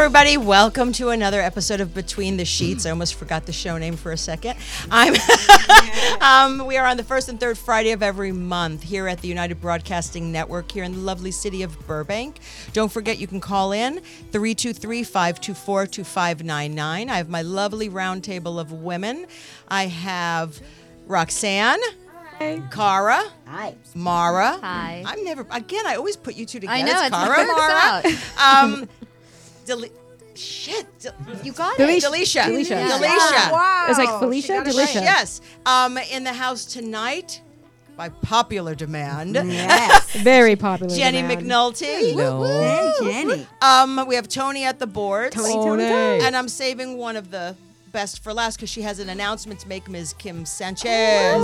everybody. Welcome to another episode of Between the Sheets. I almost forgot the show name for a second. I'm. um, we are on the first and third Friday of every month here at the United Broadcasting Network here in the lovely city of Burbank. Don't forget you can call in 323-524-2599. I have my lovely round table of women. I have Roxanne. Hi. Cara. Hi. Mara. Hi. I'm never again. I always put you two together. I know, It's it's Cara, works Mara. Um, Deli- shit. De- You got Delicia. it. Delicia. Delicia. Yeah. Delicia. Wow. It's like Felicia, She got it Delicia. right. Yes. Um, in the house tonight, by popular demand, Yes. Very popular. Jenny demand. McNulty. Hey, Jenny. Um, we have Tony at the boards. Tony, Tony. Tony. And I'm saving one of the best for last because she has an announcement to make, Ms. Kim Sanchez.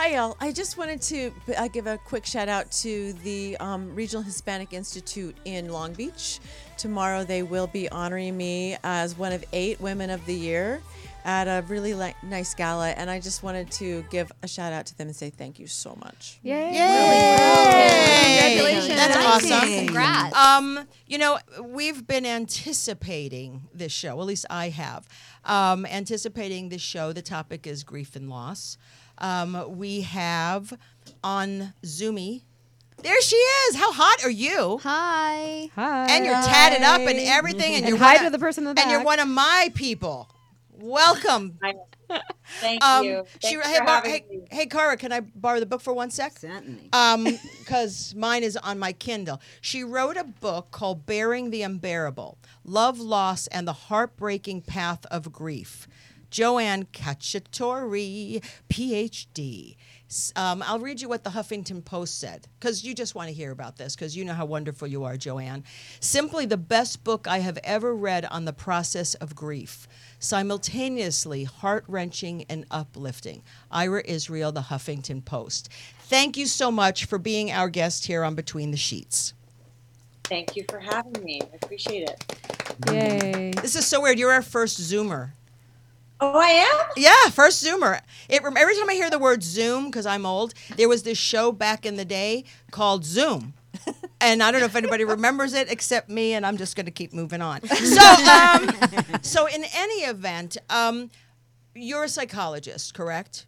Hi, y'all. I just wanted to uh, give a quick shout out to the um, Regional Hispanic Institute in Long Beach. Tomorrow, they will be honoring me as one of eight Women of the Year at a really li- nice gala. And I just wanted to give a shout out to them and say thank you so much. Yay. Yay! Congratulations. That's awesome. Congrats. Um, you know, we've been anticipating this show. At least I have. Um, anticipating this show. The topic is grief and loss. Um, we have on Zoomy. There she is. How hot are you? Hi. Hi. And you're tatted up and everything, and, And you're hi one to of- the person in the and you're one of my people. Welcome. Thank Um, you. she, Thanks hey, for Bar- having hey, me. hey, Cara, can I borrow the book for one sec? Certainly. um because mine is on my kindle she wrote a book called bearing the unbearable love loss and the heartbreaking path of grief joanne cacciatore phd um, i'll read you what the huffington post said because you just want to hear about this because you know how wonderful you are joanne simply the best book i have ever read on the process of grief simultaneously heart-wrenching and uplifting ira israel the huffington post Thank you so much for being our guest here on Between the Sheets. Thank you for having me. I appreciate it. Yay. This is so weird. You're our first Zoomer. Oh, I am? Yeah, first Zoomer. It, every time I hear the word Zoom, because I'm old, there was this show back in the day called Zoom. And I don't know if anybody remembers it except me, and I'm just going to keep moving on. So, um, so in any event, um, you're a psychologist, correct?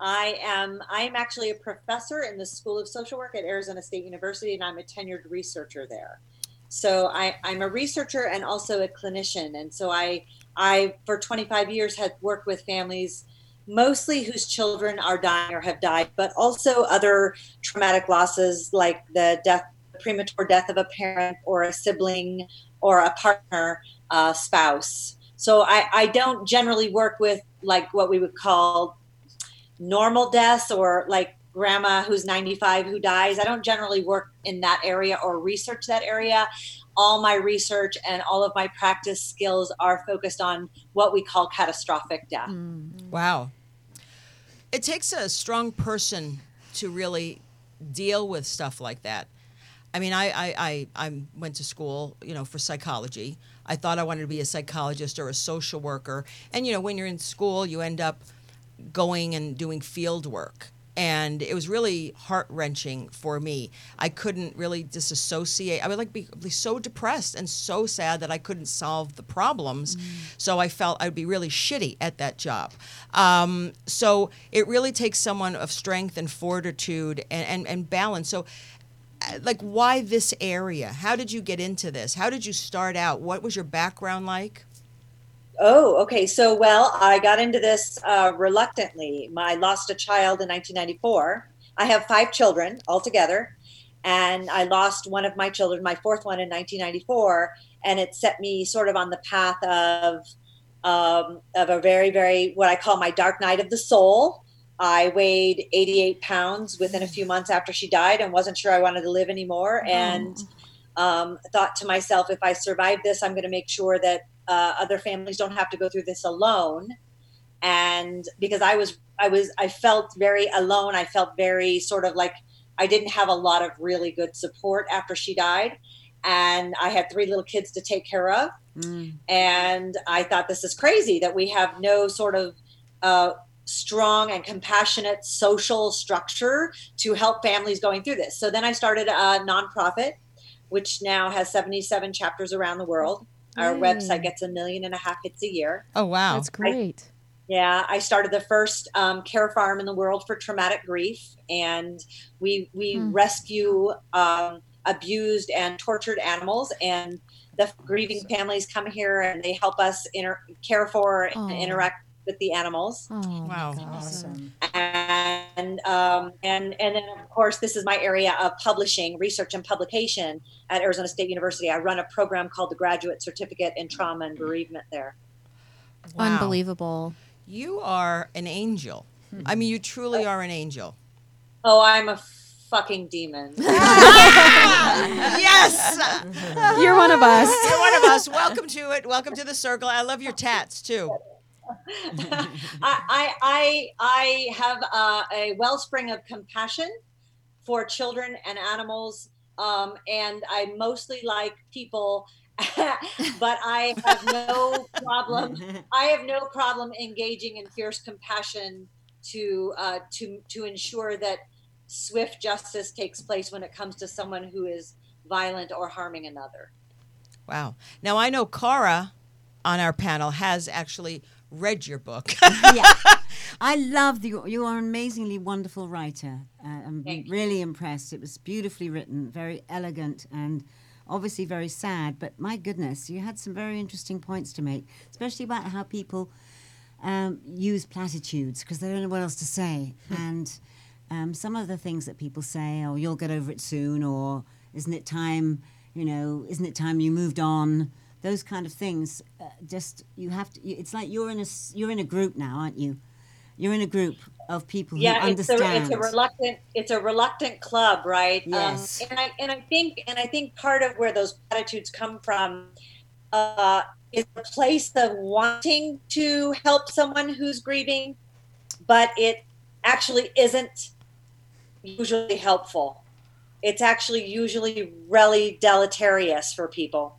I am I am actually a professor in the School of Social Work at Arizona State University and I'm a tenured researcher there. So I, I'm a researcher and also a clinician. And so I I for 25 years had worked with families mostly whose children are dying or have died, but also other traumatic losses like the death premature death of a parent or a sibling or a partner, uh, spouse. So I, I don't generally work with like what we would call normal deaths or like grandma who's 95 who dies. I don't generally work in that area or research that area. All my research and all of my practice skills are focused on what we call catastrophic death. Mm-hmm. Wow. It takes a strong person to really deal with stuff like that. I mean, I, I, I, I went to school, you know, for psychology. I thought I wanted to be a psychologist or a social worker. And, you know, when you're in school, you end up going and doing field work. And it was really heart wrenching for me. I couldn't really disassociate. I would like be, be so depressed and so sad that I couldn't solve the problems. So I felt I'd be really shitty at that job. Um, so it really takes someone of strength and fortitude and, and, and balance. So, uh, like, why this area? How did you get into this? How did you start out? What was your background like? Oh, okay. So, well, I got into this uh, reluctantly. I lost a child in 1994. I have five children altogether, and I lost one of my children, my fourth one, in 1994, and it set me sort of on the path of um, of a very, very what I call my dark night of the soul. I weighed 88 pounds within a few months after she died, and wasn't sure I wanted to live anymore, and um, thought to myself, if I survive this, I'm going to make sure that uh, other families don't have to go through this alone. And because i was i was i felt very alone. I felt very sort of like i didn't have a lot of really good support after she died. And i had three little kids to take care of. And i thought this is crazy that we have no sort of uh, strong and compassionate social structure to help families going through this. So then i started a nonprofit which now has 77 chapters around the world. Our Yay. website gets a million and a half hits a year. Oh wow. That's great. Yeah, I started the first um, care farm in the world for traumatic grief, and we we Hmm. rescue um, abused and tortured animals, and the grieving families come here and they help us inter- care for Aw. and interact with the animals. Oh, Wow. Awesome. And um, and and then of course this is my area of publishing, research, and publication at Arizona State University. I run a program called the Graduate Certificate in Trauma and Bereavement there. Wow. Unbelievable. You are an angel. I mean, you truly are an angel. Oh, I'm a fucking demon. yes. You're one of us. You're one of us. Welcome to it. Welcome to the circle. I love your tats too. I, I, I, have uh, a wellspring of compassion for children and animals, um, and I mostly like people, but I have no problem. I have no problem engaging in fierce compassion to uh, to to ensure that swift justice takes place when it comes to someone who is violent or harming another. Wow. Now I know Cara on our panel has actually read your book. yeah. I love the. You are an amazingly wonderful writer. Uh, I'm Thank you. really impressed. It was beautifully written, very elegant, and obviously very sad. But my goodness, you had some very interesting points to make, especially about how people um, use platitudes because they don't know what else to say. and um, some of the things that people say, "Oh, you'll get over it soon," or "Isn't it time?" You know, "Isn't it time you moved on?" Those kind of things. Uh, just you have to. you- It's like you're in a you're in a group now, aren't you? You're in a group of people who yeah it's a, understand. it's a reluctant it's a reluctant club right Yes. um, and i and i think and i think part of where those attitudes come from uh, is a place of wanting to help someone who's grieving but it actually isn't usually helpful it's actually usually really deleterious for people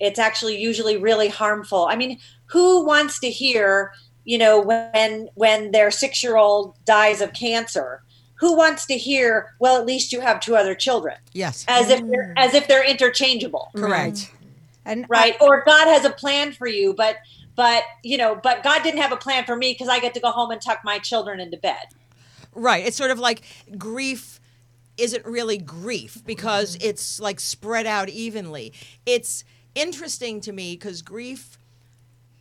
it's actually usually really harmful i mean who wants to hear you know when when their six year old dies of cancer who wants to hear well at least you have two other children yes. as if they're as if they're interchangeable mm-hmm. Correct. And uh, right or god has a plan for you but but you know but god didn't have a plan for me because i get to go home and tuck my children into bed Right. It's sort of like grief isn't really grief because it's like spread out evenly. It's interesting to me because grief.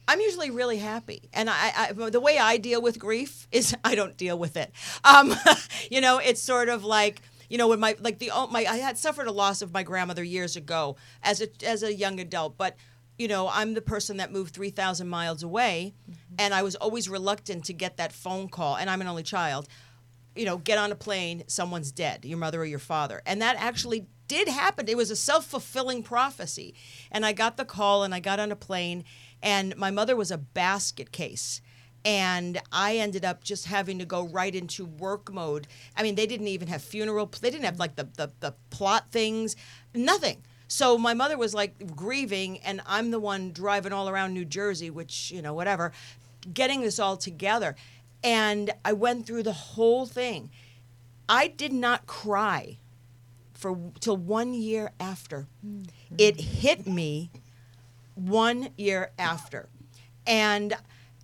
I'm usually really happy, and I, I the way I deal with grief is I don't deal with it. Um, you know, it's sort of like you know when my like the oh, my I had suffered a loss of my grandmother years ago as a as a young adult, but you know I'm the person that moved three thousand miles away, and I was always reluctant to get that phone call, and I'm an only child you know, get on a plane, someone's dead, your mother or your father. And that actually did happen. It was a self fulfilling prophecy. And I got the call and I got on a plane, and my mother was a basket case. And I ended up just having to go right into work mode. I mean, they didn't even have funeral, they didn't have like the, the, the plot things, nothing. So my mother was like grieving, and I'm the one driving all around New Jersey, which, you know, whatever, getting this all together. And I went through the whole thing. I did not cry for till one year after. It hit me one year after. And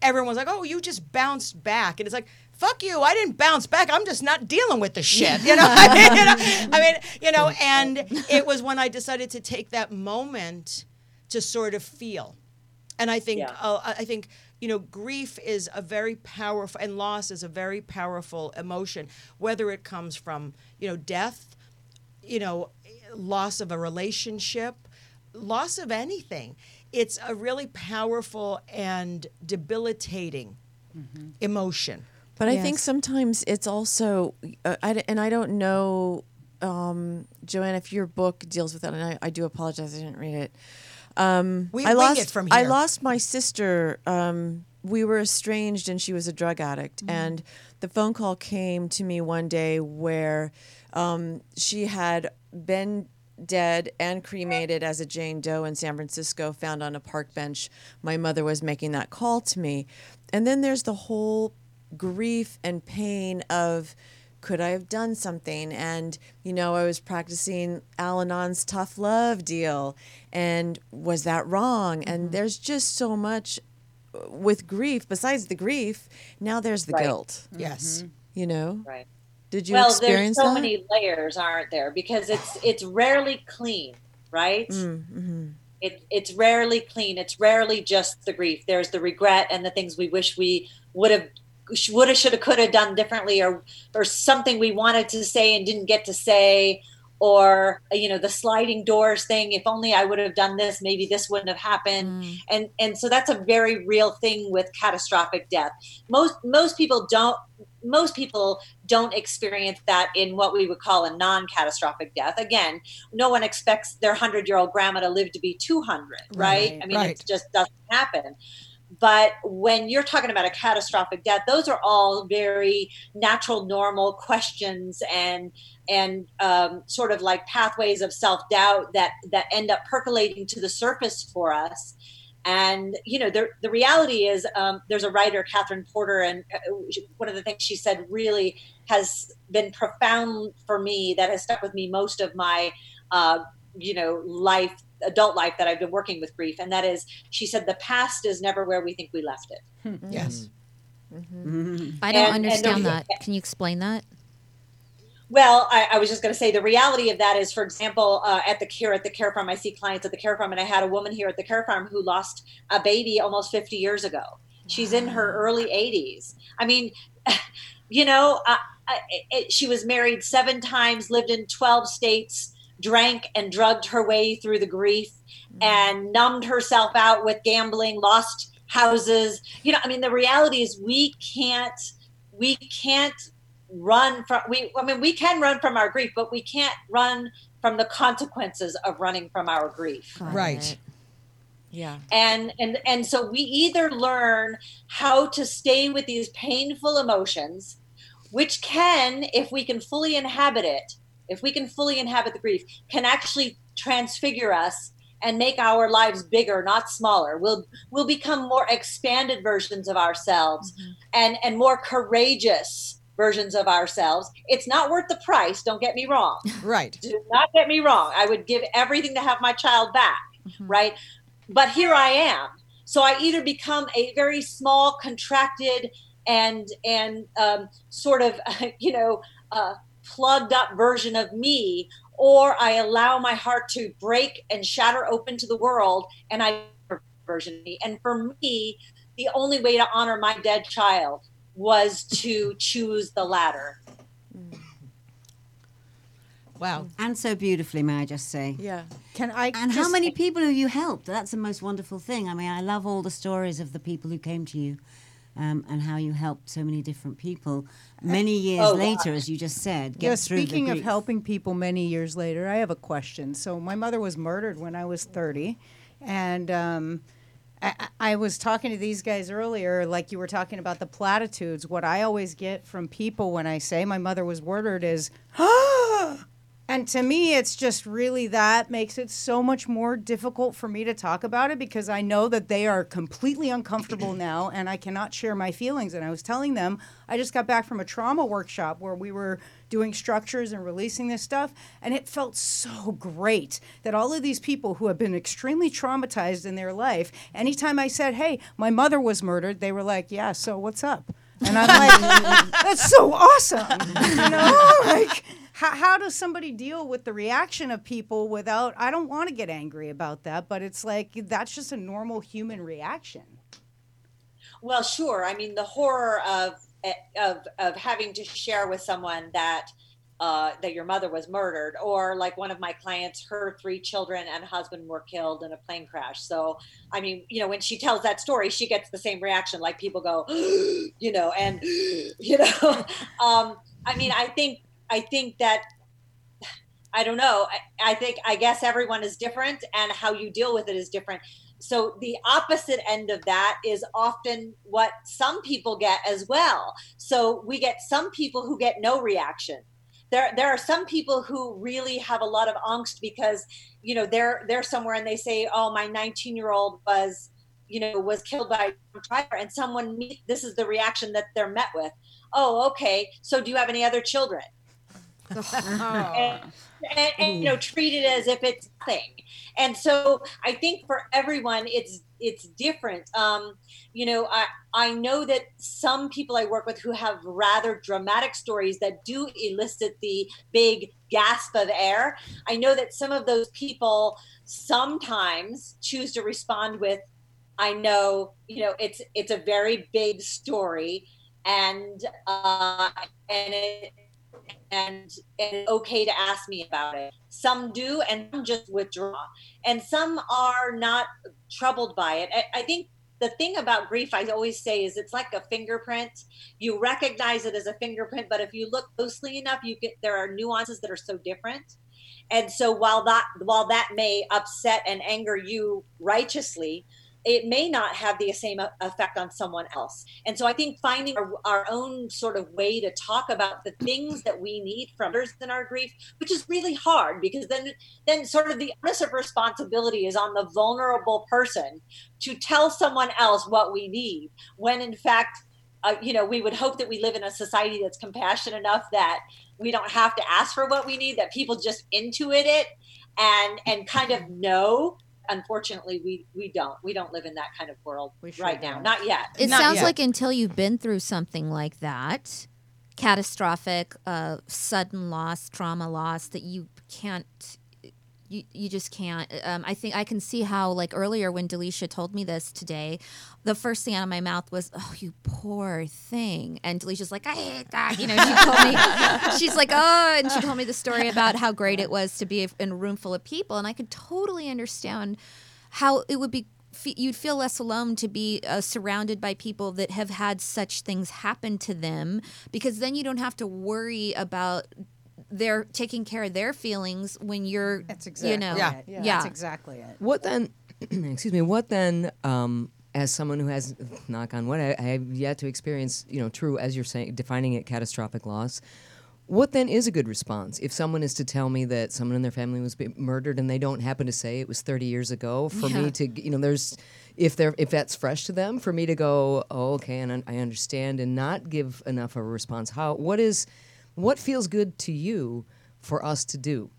everyone's like, oh, you just bounced back. And it's like, fuck you, I didn't bounce back. I'm just not dealing with the shit. You know, I mean, you know, I mean, you know, and it was when I decided to take that moment to sort of feel. And I think, Yeah. uh, I think, you know, grief is a very powerful, and loss is a very powerful emotion, whether it comes from, you know, death, you know, loss of a relationship, loss of anything. It's a really powerful and debilitating emotion. But I think sometimes it's also, uh, I, d- and I don't know, um, Joanne, if your book deals with that, and I, I do apologize, I didn't read it. Um, We I lost, it from I lost my sister. Um, we were estranged, and she was a drug addict. And the phone call came to me one day where um, she had been dead and cremated as a Jane Doe in San Francisco, found on a park bench. My mother was making that call to me. And then there's the whole grief and pain of could I have done something? And, you know, I was practicing Al Anon's tough love deal. And was that wrong? And there's just so much uh, with grief, besides the grief, now there's the Right. guilt, Yes. you know? Right. Did you well, there's experience so that? many layers, aren't there? Because it's it's rarely clean, right? Mm-hmm. It, it's rarely clean. It's rarely just the grief. There's the regret and the things we wish we would have, would have, should have, could have done differently, or or something we wanted to say and didn't get to say, or uh, you know the sliding doors thing. If only I would have done this, maybe this wouldn't have happened. Mm. And and so that's a very real thing with catastrophic death. Most most people don't most people don't experience that in what we would call a non-catastrophic death. Again, no one expects their 100-year-old grandma to live to be 200, right? Right, I mean, right. it just doesn't happen. But when you're talking about a catastrophic death, those are all very natural, normal questions and and um, sort of like pathways of self doubt that that end up percolating to the surface for us. And you know, the the reality is, um, there's a writer, Katherine Porter, and uh, one of the things she said really has been profound for me. That has stuck with me most of my, uh, you know, life, adult life that I've been working with grief. And that is, she said, the past is never where we think we left it. Yes. I don't And- and understand the- that. Can you explain that? Well, I, I was just going to say the reality of that is, for example, uh, at the care at the care farm, I see clients at the care farm, and I had a woman here at the care farm who lost a baby almost 50 years ago. She's in her early 80s. I mean, you know, uh, uh, it, she was married seven times, lived in 12 states, drank and drugged her way through the grief, mm-hmm. and numbed herself out with gambling, lost houses. You know, I mean, the reality is we can't we can't run from we i mean we can run from our grief but we can't run from the consequences of running from our grief Right. Yeah. and and and so we either learn how to stay with these painful emotions which can if we can fully inhabit it if we can fully inhabit the grief can actually transfigure us and make our lives bigger not smaller we'll we'll become more expanded versions of ourselves and and more courageous versions of ourselves it's not worth the price don't get me wrong Right. do not get me wrong. I would give everything to have my child back, right? But here I am. So I either become a very small, contracted, and and um, sort of you know uh, plugged up version of me, or I allow my heart to break and shatter open to the world, and I version of me. And for me, the only way to honor my dead child was to choose the latter. Mm. Wow. Mm. And so beautifully, may I just say. Yeah. Can I? And how many people have you helped? That's the most wonderful thing. I mean, I love all the stories of the people who came to you um, and how you helped so many different people. Many years Oh, later, as you just said, get Yeah, through the speaking of helping people many years later, I have a question. So my mother was murdered when I was 30, and um, I, I I was talking to these guys earlier, like you were talking about the platitudes. What I always get from people when I say my mother was murdered is, and to me, it's just really that makes it so much more difficult for me to talk about it because I know that they are completely uncomfortable now and I cannot share my feelings. And I was telling them, I just got back from a trauma workshop where we were doing structures and releasing this stuff. And it felt so great that all of these people who have been extremely traumatized in their life, anytime I said, Hey, my mother was murdered, they were like, Yeah, so what's up? And I'm like, That's so awesome. You know, like, how, how does somebody deal with the reaction of people without i don't want to get angry about that but it's like that's just a normal human reaction Well, sure. I mean, the horror of of of having to share with someone that uh, that your mother was murdered, or like one of my clients, her three children and husband were killed in a plane crash. So, I mean, you know, when she tells that story, she gets the same reaction. Like people go, you know, and you know, um, I mean, I think I think that I don't know. I, I think I guess everyone is different, and how you deal with it is different so the opposite end of that is often what some people get as well so we get some people who get no reaction there there are some people who really have a lot of angst because you know they're they're somewhere and they say oh my 19 year old was you know, was killed by a driver, and someone meet this is the reaction that they're met with. Oh, okay. So do you have any other children? And, and, and, you know treat it as if it's nothing and so i think for everyone it's it's different. Um, you know i i know that some people i work with who have rather dramatic stories that do elicit the big gasp of air. I know that some of those people sometimes choose to respond with i know you know it's it's a very big story. And uh and it and and okay to ask me about it. Some do, and some just withdraw, and some are not troubled by it. I, I think the thing about grief, I always say, is it's like a fingerprint. You recognize it as a fingerprint, but if you look closely enough, you get there are nuances that are so different. And so while that while that may upset and anger you righteously, it may not have the same effect on someone else. And so I think finding our, our, own sort of way to talk about the things that we need from others in our grief, which is really hard because then then sort of the onus of responsibility is on the vulnerable person to tell someone else what we need when in fact uh, you know we would hope that we live in a society that's compassionate enough that we don't have to ask for what we need that people just intuit it and and kind of know unfortunately we we don't we don't live in that kind of world We right now don't. not yet It Not sounds yet. like until you've been through something like that, catastrophic, uh, sudden loss, trauma loss, that you can't. You, you just can't. Um, I think I can see how, like earlier when Delisha told me this today, the first thing out of my mouth was, "Oh, you poor thing," and Delisha's like, "I hate that." You know, she told me, she's like, "Oh," and she told me the story about how great it was to be in a room full of people, and I could totally understand how it would be you'd feel less alone to be uh, surrounded by people that have had such things happen to them because then you don't have to worry about their taking care of their feelings when you're That's exactly you know Yeah. it. yeah, That's exactly it. What then? excuse me. What then? Um, as someone who has, knock on what I, I have yet to experience, you know, true as you're saying, defining it catastrophic loss. What then is a good response if someone is to tell me that someone in their family was be- murdered and they don't happen to say it was 30 years ago? For Yeah. me to, you know, there's if they're if that's fresh to them, for me to go, oh, okay, and I- I understand, and not give enough of a response. How? What is? What feels good to you for us to do?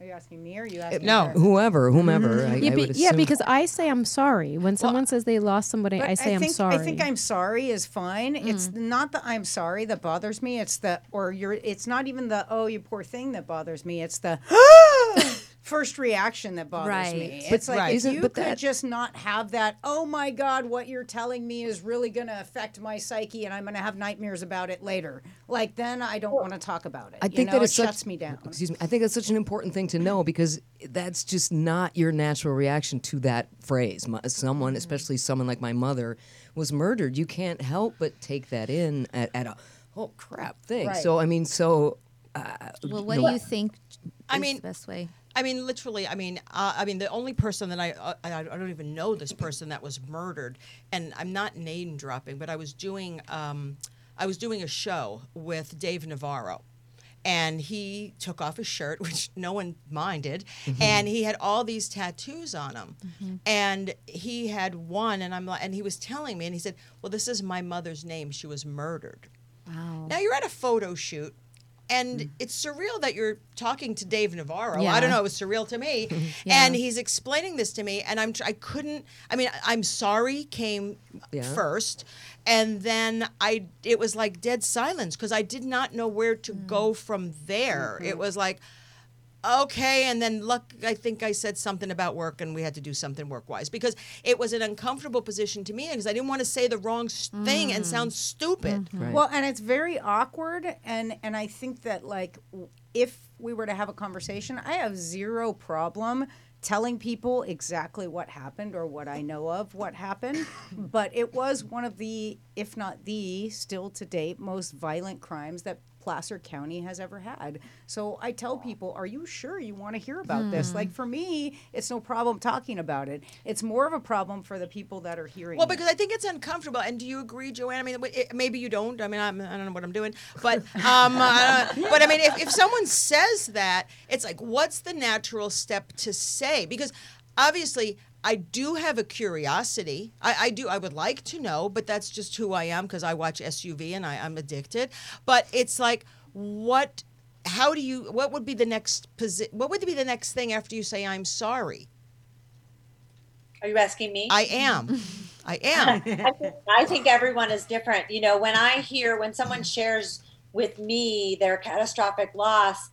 Are you asking me or are you eh, asking no. her? Whoever, whomever. Mm-hmm. I, Yeah, I be- would yeah, assume- because I say I'm sorry when someone says they lost somebody. But I say think, am sorry. I think I'm sorry is fine. It's mm. not the I'm sorry that bothers me. It's the or you're. It's not even the oh you poor thing that bothers me. It's the first reaction that bothers Right. me. But it's like right. if isn't- you but could that- just not have that. Oh my God, what you're telling me is really going to affect my psyche, and I'm going to have nightmares about it later. Like then I don't want to talk about it. I you think know, that it is such, shuts me down. Excuse me. I think that's such an important thing to know because that's just not your natural reaction to that phrase. My, someone, mm-hmm. especially someone like my mother, was murdered. You can't help but take that in at, at a oh crap thing. Right. So I mean, so uh, well what No. do you think I is mean- the best way I mean, literally. I mean, uh, I mean, the only person that I, uh, I don't even know this person that was murdered, and I'm not name dropping, but I was doing um, I was doing a show with Dave Navarro, and he took off his shirt, which no one minded, and he had all these tattoos on him, and he had one, and I'm like, and he was telling me, and he said, "Well, this is my mother's name. She was murdered." wow Now you're at a photo shoot, and mm. it's surreal that you're talking to Dave Navarro. Yeah. I don't know, it was surreal to me. Yeah. And he's explaining this to me, and I'm I couldn't. I mean, I'm sorry came Yeah. first, and then I it was like dead silence because I did not know where to mm. go from there. It mm-hmm. was like. Okay, and then look, I think I said something about work, and we had to do something work wise because it was an uncomfortable position to me because I didn't want to say the wrong s- thing and sound mm-hmm. stupid. Mm-hmm. right. Well, and it's very awkward, and and I think that like if we were to have a conversation, I have zero problem telling people exactly what happened or what I know of what happened. but it was one of the, if not the, still to date most violent crimes that Placer County has ever had. So I tell people, are you sure you want to hear about this? Like for me, it's no problem talking about it. It's more of a problem for the people that are hearing. Well, it. because I think it's uncomfortable. And do you agree, Joanne? I mean, it, maybe you don't. I mean, I'm, I don't know what I'm doing, but um, uh, but I mean, if, if someone says that, it's like, what's the natural step to say? Because obviously, I do have a curiosity. I, I do. I would like to know, but that's just who I am because I watch SVU and I, I'm addicted. But it's like, what? How do you? What would be the next position? What would be the next thing after you say I'm sorry? Are you asking me? I am. I am. I think, I think everyone is different. You know, when I hear when someone shares with me their catastrophic loss,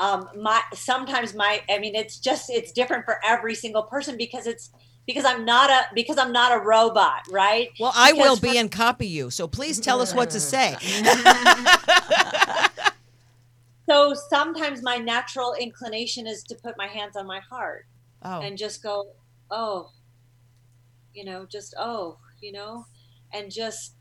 um, my sometimes my I mean it's just it's different for every single person because it's because I'm not a because I'm not a robot, right? Well, I will Because be and copy you. So please tell us what to say. so sometimes my natural inclination is to put my hands on my heart Oh, and just go, oh, you know, just oh, you know, and just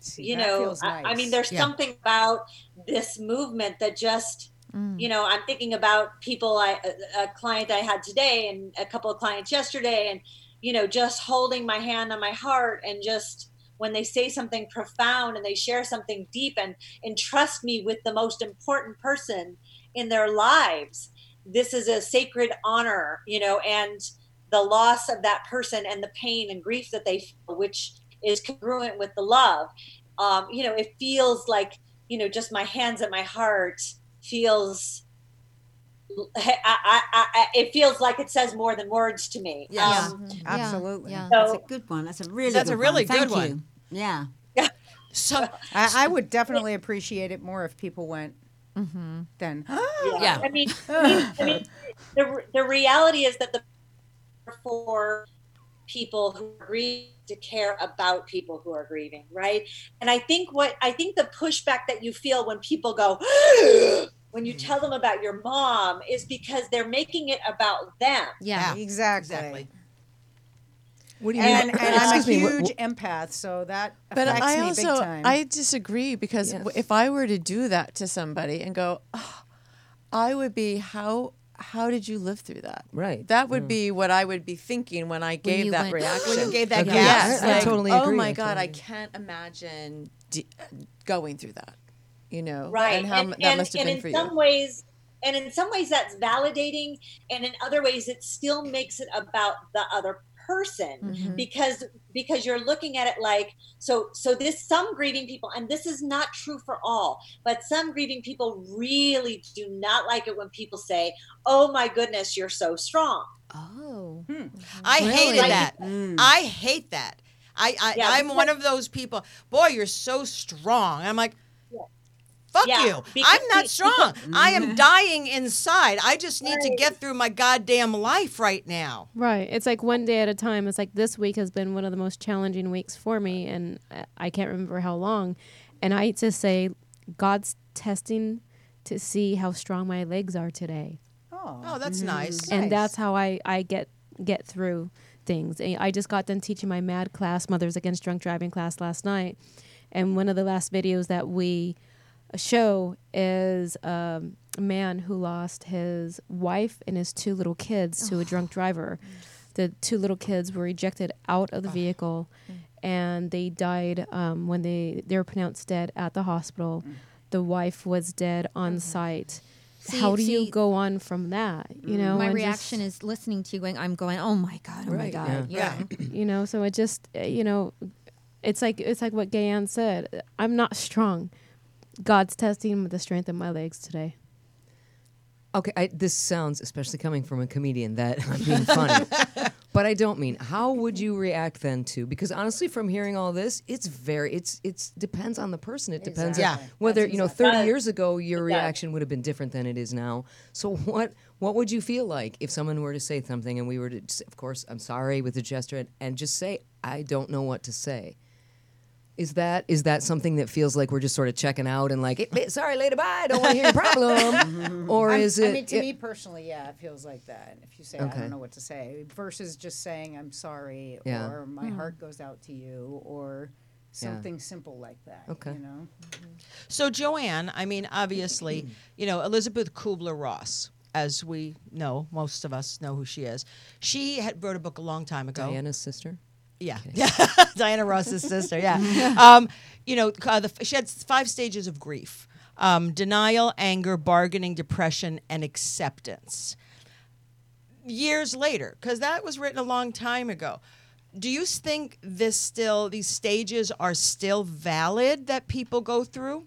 See, you know, feels I, I mean, there's Yeah. something about this movement that just, you know, I'm thinking about people, I, a, a client I had today and a couple of clients yesterday, and, you know, just holding my hand on my heart and just when they say something profound and they share something deep and entrust me with the most important person in their lives, this is a sacred honor, you know, and the loss of that person and the pain and grief that they feel, which is congruent with the love. Um, you know, it feels like, you know, just my hands at my heart feels. I, I, I, it feels like it says more than words to me. Yes. Um, Absolutely. Yeah. That's a good one. That's a really That's a good really one. Thank good one. you. Yeah. so I, I would definitely appreciate it more if people went. Then Yeah. I mean, I mean, I mean the, the reality is that the for people who grieve to care about people who are grieving, right? And I think what I think the pushback that you feel when people go when you mm-hmm. tell them about your mom is because they're making it about them. Yeah. exactly. exactly. What do you And, mean? and I'm a Excuse me, huge what- empath, so that But affects I me also big time. I disagree because Yes. if I were to do that to somebody and go, "Oh," I would be how how did you live through that? Right. That would mm. be what I would be thinking when I gave you that went- reaction. When you gave that Agreed. gas, Yes, I- I like, totally oh my god, I can't imagine d- going through that. You know, right And how m- that and, must have and in some ways and in some ways that's validating and in other ways it still makes it about the other person Mm-hmm. because because you're looking at it like so so this some grieving people and this is not true for all but some grieving people really do not like it when people say oh my goodness you're so strong Oh. Hmm. Mm-hmm. I hated Really? that. Mm. I hate that. I, I Yeah, I'm because- one of those people. Boy, you're so strong. I'm like, fuck Yeah, you. because- I'm not because- strong. I am mm-hmm. dying inside. I just need to get through my goddamn life right now. Right. It's like one day at a time. It's like this week has been one of the most challenging weeks for me, and I- I can't remember how long. And I just say, God's testing to see how strong my legs are today. oh, Oh, that's mm. nice. and Nice. that's how I, I get get through things. And I just got done teaching my MADD class, Mothers Against Drunk Driving class last night, and one of the last videos that we show is um, a man who lost his wife and his two little kids to a drunk driver. The two little kids were ejected out of the vehicle, and they died um, when they they were pronounced dead at the hospital. The wife was dead on site. See- How do see- you go on from that? You know, My reaction just- is listening to you going, I'm going, oh my God, oh my God. yeah. you know so it just uh, you know it's like it's like what Gayanne said i'm not strong god's testing the strength of my legs today Okay, I, this sounds, especially coming from a comedian, that I'm being funny. but I don't mean. How would you react then to? Because honestly, from hearing all this, it's very, it's, it's depends on the person. It depends on Exactly. whether you know, 30 years ago your does. reaction would have been different than it is now. So what, what would you feel like if someone were to say something and we were to, s- of course, I'm sorry with a gesture and, and just say, I don't know what to say. Is that is that something that feels like we're just sort of checking out and like, "Eh, sorry, later, bye, I don't want to hear your problem, or I'm- is it? I mean, to yeah- me personally, yeah, it feels like that. If you say I Okay. don't know what to say, versus just saying I'm sorry Yeah. or my heart goes out to you or something simple like that. Okay. You know. So Joanne, I mean, obviously, you know Elizabeth Kubler Ross, as we know, most of us know who she is. She had wrote a book a long time ago. Diana's sister. Yeah, Diana Ross's sister. Yeah, um, you know, uh, the, she had five stages of grief: um, denial, anger, bargaining, depression, and acceptance. years later, because that was written a long time ago. Do you think this still these stages are still valid that people go through?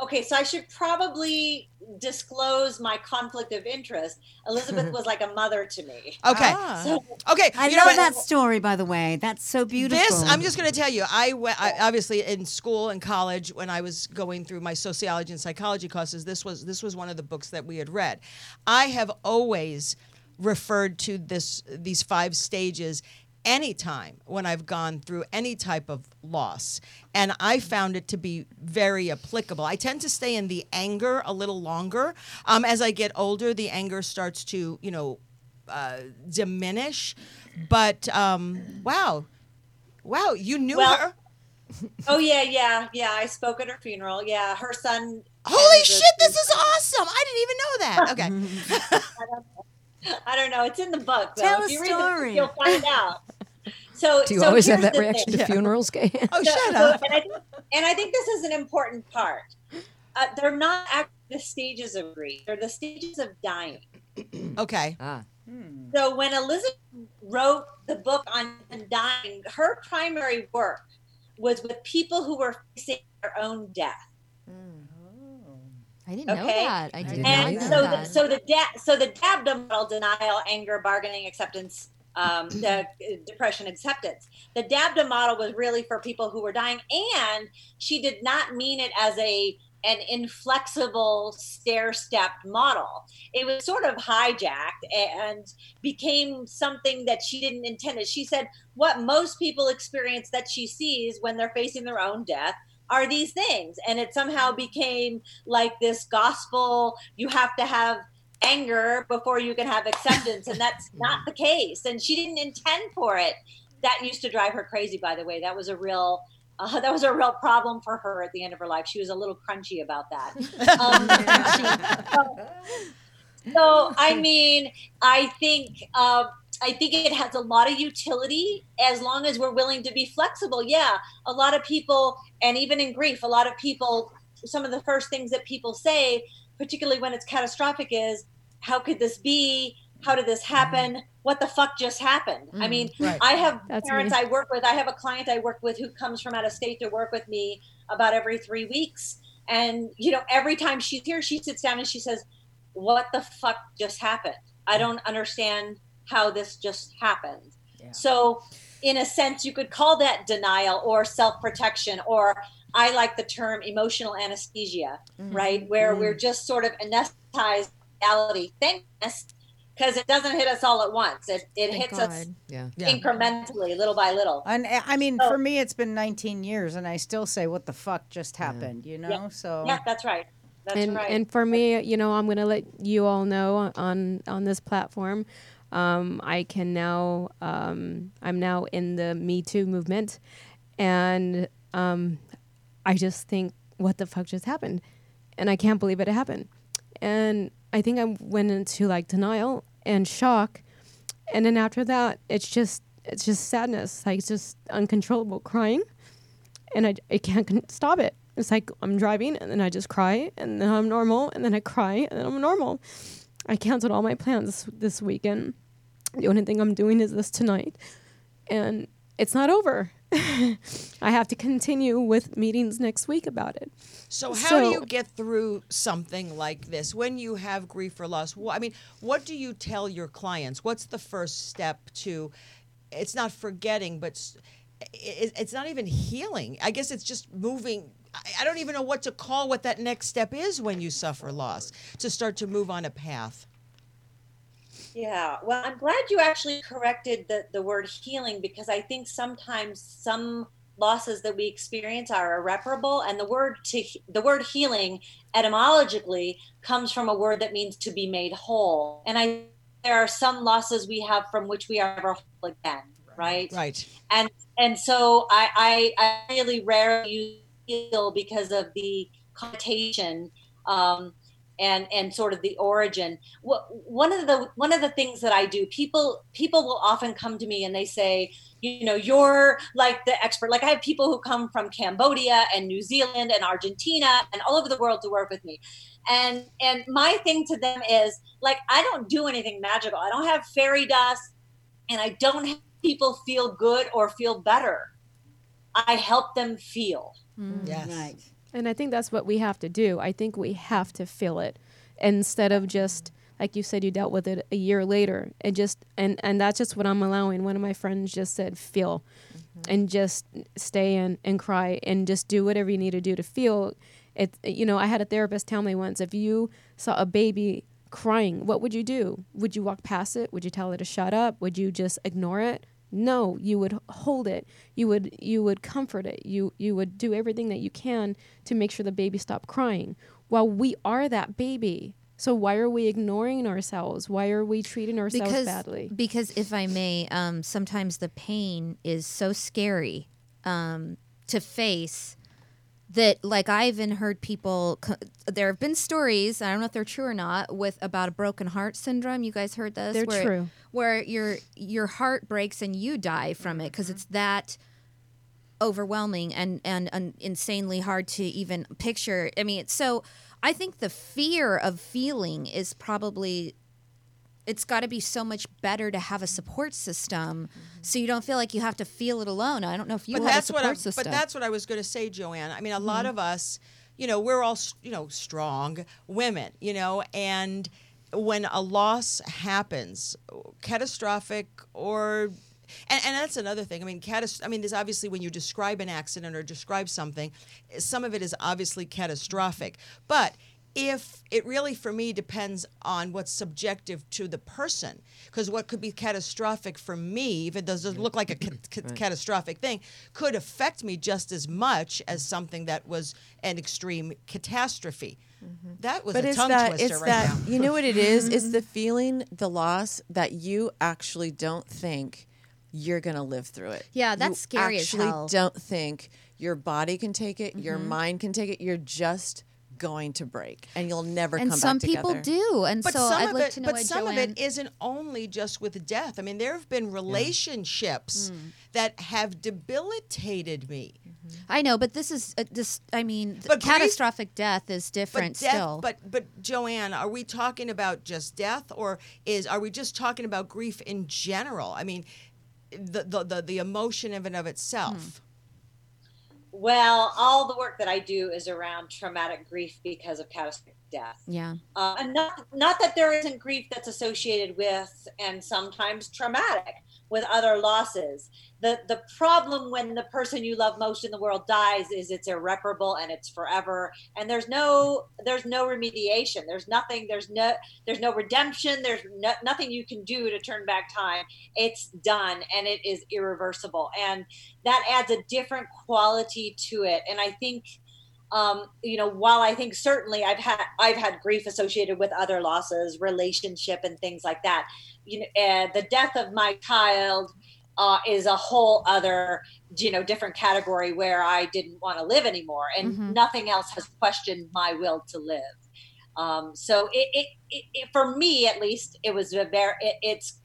Okay, so I should probably disclose my conflict of interest. Elizabeth was like a mother to me. Okay. Ah. So Okay. I you love know what? that story, by the way. That's so beautiful. This, I'm just going to tell you, I, went, I obviously in school and college when I was going through my sociology and psychology courses, this was this was one of the books that we had read. I have always referred to this these five stages anytime when I've gone through any type of loss. And I found it to be very applicable. I tend to stay in the anger a little longer. Um, as I get older, the anger starts to, you know, uh, diminish. But um, wow, wow, you knew Well, her. Oh yeah, yeah, yeah. I spoke at her funeral. Yeah, her son. Holy a- shit, this is awesome! I didn't even know that. Okay. I don't know. It's in the book. Though. Tell if a you read the book, story. you'll find out. So Do you so always have that reaction thing. to funerals, Kay? oh, So- shut so- up. and I think, and I think this is an important part. Uh, they're not actually the stages of grief; they're the stages of dying. Okay. Ah, So when Elizabeth wrote the book on dying, her primary work was with people who were facing their own death. I didn't know that. I did didn't and know either. so the, that. so the da- so the DABDA model denial anger bargaining acceptance um, the uh, depression acceptance. The DABDA model was really for people who were dying and she did not mean it as a an inflexible stair stepped model. It was sort of hijacked and became something that she didn't intend. It she said what most people experience that she sees when they're facing their own death are these things and it somehow became like this gospel you have to have anger before you can have acceptance and that's not the case. And she didn't intend for it. That used to drive her crazy by the way. That was a real uh, that was a real problem for her at the end of her life. She was a little crunchy about that. Um, so i mean i think uh, I think it has a lot of utility as long as we're willing to be flexible. Yeah, a lot of people, and even in grief, a lot of people, some of the first things that people say, particularly when it's catastrophic, is how could this be? How did this happen? What the fuck just happened? I mm, mean, Right. I have That's parents me. I work with. I have a client I work with who comes from out of state to work with me about every three weeks. And, you know, every time she's here, she sits down and she says, What the fuck just happened? I don't understand how this just happened. So, in a sense, you could call that denial or self protection, or I like the term emotional anesthesia, right? Where we're just sort of anesthetized reality. Thank goodness, because it doesn't hit us all at once. It, it Thank hits us God. yeah. Yeah. incrementally, little by little. And uh, I mean, So- for me, it's been 19 years, and I still say, "What the fuck just happened?" You know. So Yeah, that's right. That's and right. and for me, you know, I'm gonna let you all know on on this platform. Um, I can now. Um, I'm now in the Me Too movement, and um, I just think, what the fuck just happened, and I can't believe it happened, and I think I went into like denial and shock, and then after that, it's just it's just sadness, like it's just uncontrollable crying, and I, I can't con- stop it. It's like I'm driving and then I just cry and then I'm normal and then I cry and then I'm normal. I canceled all my plans this weekend. The only thing I'm doing is this tonight, and it's not over. I have to continue with meetings next week about it. So how do you get through something like this when you have grief or loss? I mean, what do you tell your clients? What's the first step to? It's not forgetting, but it, it's not even healing. I guess it's just moving. I don't even know what to call what that next step is when you suffer loss to start to move on a path. Yeah, well, I'm glad you actually corrected the, the word healing because I think sometimes some losses that we experience are irreparable, and the word to the word healing etymologically comes from a word that means to be made whole. And I there are some losses we have from which we are never whole again, right? Right. and and so I, I I really rarely use heal because of the connotation. Um, and and sort of the origin. What one of the one of the things that I do, people people will often come to me and they say, you know, you're like the expert. Like I have people who come from Cambodia and New Zealand and Argentina and all over the world to work with me. And and my thing to them is like I don't do anything magical. I don't have fairy dust and I don't have people feel good or feel better. I help them feel. Mm. Yes. Right. And I think that's what we have to do. I think we have to feel it instead of just like you said you dealt with it a year later and just and and that's just what I'm allowing. One of my friends just said feel mm-hmm. and just stay in and cry and just do whatever you need to do to feel it you know, I had a therapist tell me once if you saw a baby crying, what would you do? Would you walk past it? Would you tell it to shut up? Would you just ignore it? No, you would hold it. You would you would comfort it. You you would do everything that you can to make sure the baby stopped crying. Well, we are that baby. So why are we ignoring ourselves? Why are we treating ourselves because badly? because if I may, um, sometimes the pain is so scary um, to face that like I even heard people. co- There have been stories. I don't know if they're true or not. With about a broken heart syndrome. You guys heard this? They're where, true. Where your your heart breaks and you die from it because it's that overwhelming and, and and insanely hard to even picture. I mean, so I think the fear of feeling is probably it's got to be so much better to have a support system so you don't feel like you have to feel it alone. I don't know if you but have a support what I, system. but that's what I was going to say, Joanne. I mean, a lot Mm-hmm. of us, you know, we're all you know strong women, you know, and when a loss happens, catastrophic or and, and that's another thing. I mean, catas- I mean, there's obviously when you describe an accident or describe something, some of it is obviously catastrophic. But if it really, for me, depends on what's subjective to the person, because what could be catastrophic for me, if it doesn't look like a ca- ca- catastrophic thing, could affect me just as much as something that was an extreme catastrophe. That was but a it's tongue that twister it's right that now. you know what it is it's the feeling the loss that you actually don't think you're gonna live through it Yeah, that's you scary as actually hell. don't think your body can take it your Mm-hmm. mind can take it you're just going to break and you'll never and come some back people together. do, and But so some I'd of like it, to know but some Joanne. of it isn't only just with death. I mean, there have been relationships mm. that have debilitated me. Mm-hmm. I know, but this is uh, this. I mean, th- But grief- catastrophic death is different but death, still. But but Joanne, are we talking about just death, or is are we just talking about grief in general? I mean, the the the, the emotion of and of itself. Hmm. Well, all the work that I do is around traumatic grief because of catastrophic death. yeah, Uh, and not not that there isn't grief that's associated with and sometimes traumatic with other losses. The the problem when the person you love most in the world dies is it's irreparable and it's forever and there's no there's no remediation. There's nothing there's no there's no redemption. There's no, nothing you can do to turn back time. It's done and it is irreversible and that adds a different quality to it. And I think um, you know, while I think certainly I've had I've had grief associated with other losses, relationship, and things like that. You know, uh, the death of my child uh, is a whole other, you know, different category where I didn't want to live anymore, and Mhm. nothing else has questioned my will to live. Um, so it, it, it, it, for me at least, it was a very it, it's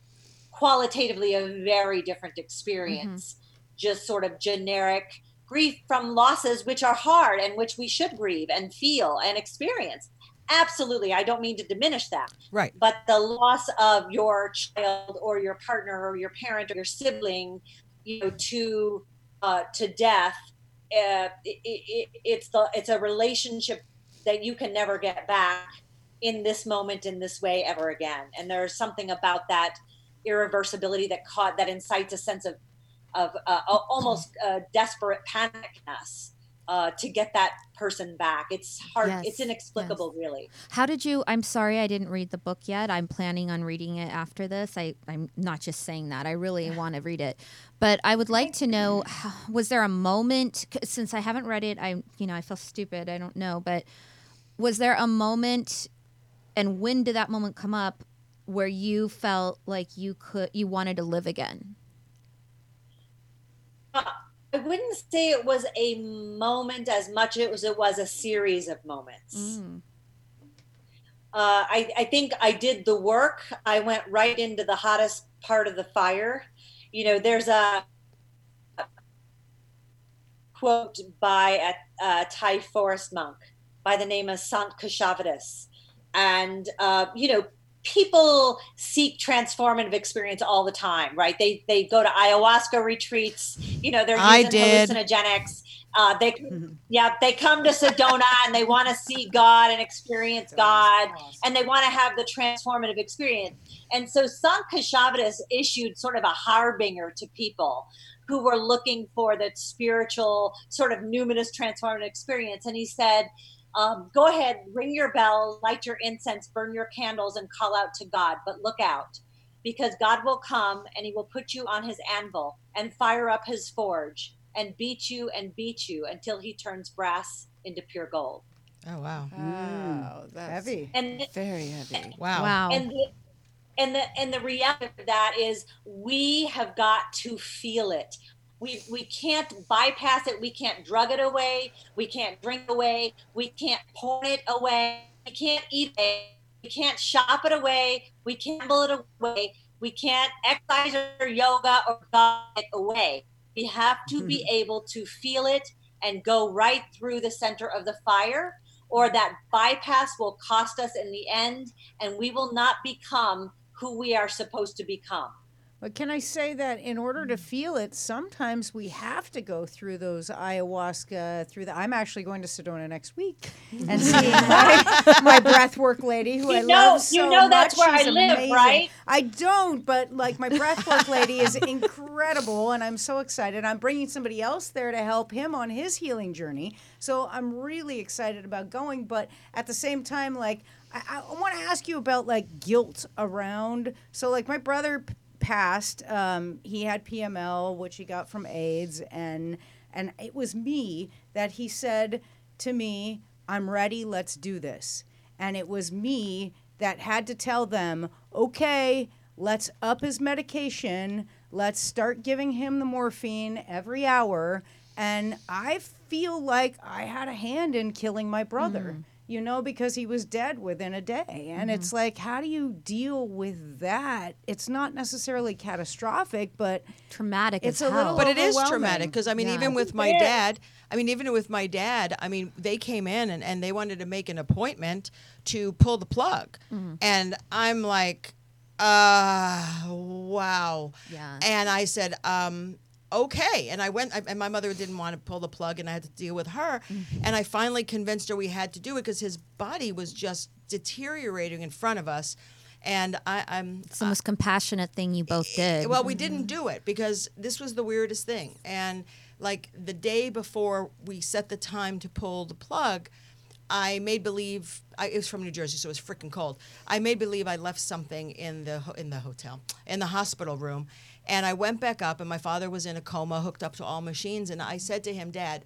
qualitatively a very different experience. Just sort of generic grief from losses which are hard and which we should grieve and feel and experience absolutely. I don't mean to diminish that. Right. but the loss of your child or your partner or your parent or your sibling you know to uh, to death uh, it, it, it's the it's a relationship that you can never get back in this moment in this way ever again. And there's something about that irreversibility that caught that incites a sense of of uh, al- almost uh, desperate panicness uh, to get that person back. It's hard. Yes, It's inexplicable, really. How did you? I'm sorry, I didn't read the book yet. I'm planning on reading it after this. I, I'm not just saying that. I really want to read it, but I would like to know: was there a moment? Since I haven't read it, I, you know, I feel stupid. I don't know, but was there a moment, and when did that moment come up, where you felt like you could, you wanted to live again? I wouldn't say it was a moment as much as it was a series of moments. Mm. Uh, I, I think I did the work. I went right into the hottest part of the fire. You know, there's a quote by a, a Thai forest monk by the name of Sant Keshavadas. And, uh, you know, people seek transformative experience all the time, right? They, they go to ayahuasca retreats, you know, they're I using did. hallucinogenics. Uh, they, yeah, they come to Sedona and they want to see God and experience God, and they want to have the transformative experience. And so Sant Keshavadas issued sort of a harbinger to people who were looking for that spiritual, sort of numinous transformative experience. And he said, um, go ahead, ring your bell, light your incense, burn your candles, and call out to God. But look out, because God will come and he will put you on his anvil and fire up his forge and beat you and beat you until he turns brass into pure gold. Oh wow. Wow, that's Heavy. And very heavy. Wow. Wow. and the, and the and the reality of that is we have got to feel it we we can't bypass it. We can't drug it away. We can't drink away. We can't porn it away. We can't eat it. We can't shop it away. We can't gamble it away. We can't exercise or yoga or God it away. We have to be mm-hmm. able to feel it and go right through the center of the fire or that bypass will cost us in the end and we will not become who we are supposed to become But can I say that in order to feel it, sometimes we have to go through those ayahuasca, through the. I'm actually going to Sedona next week and seeing my, my breath work lady who You I know- love you so know that's much. where I live, amazing. right? I don't, but like my breath work lady is incredible, and I'm so excited. I'm bringing somebody else there to help him on his healing journey. So I'm really excited about going, but at the same time, like I, I want to ask you about like guilt around. So like my brother p- passed. Um, he had PML, which he got from AIDS, and and it was me that he said to me, "I'm ready. Let's do this." And it was me that had to tell them, "Okay, let's up his medication. Let's start giving him the morphine every hour." And I feel like I had a hand in killing my brother you know, because he was dead within a day. And it's like, how do you deal with that? It's not necessarily catastrophic, but Traumatic It's as a little but it is traumatic because I mean, Yeah. even with my It is. dad, I mean, even with my dad, I mean, they came in and, and they wanted to make an appointment to pull the plug, and I'm like, uh, wow, Yeah. and I said, um. Okay, and I went, I, and my mother didn't want to pull the plug, and I had to deal with her. Mm-hmm. And I finally convinced her we had to do it because his body was just deteriorating in front of us. And I, I'm it's the most compassionate thing you both did. well, we didn't mm-hmm. do it because this was the weirdest thing. And like the day before we set the time to pull the plug, I made believe I, it was from New Jersey, so it was freaking cold. I made believe I left something in the in the hotel, in the hospital room, and I went back up, and my father was in a coma, hooked up to all machines, and I said to him, Dad,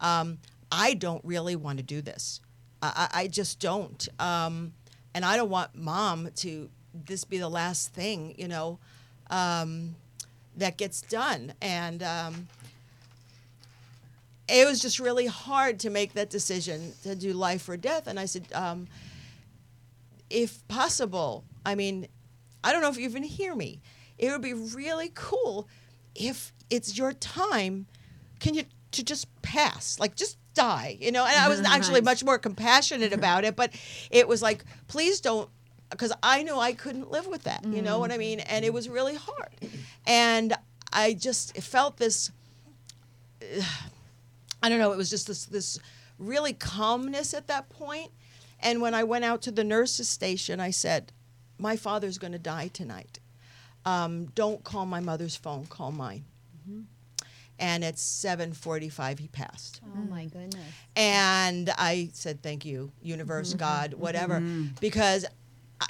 um, I don't really want to do this. I, I just don't, um, and I don't want Mom to this be the last thing, you know, um, that gets done, and. Um, it was just really hard to make that decision to do life or death. And I said, um, if possible, I mean, I don't know if you even hear me. It would be really cool if it's your time. Can you to just pass, like just die, you know? And I was actually much more compassionate mm-hmm. about it, but it was like, please don't, because I knew I couldn't live with that. You know what I mm. mean? And it was really hard, and I just felt this. I don't know. It was just this this really calmness at that point. And when I went out to the nurses' station, I said, "My father's going to die tonight. Um, don't call my mother's phone. Call mine." Mm-hmm. And at 7:45, he passed. oh my mm. goodness. And I said, "Thank you, universe, mm-hmm. God, whatever," mm-hmm. because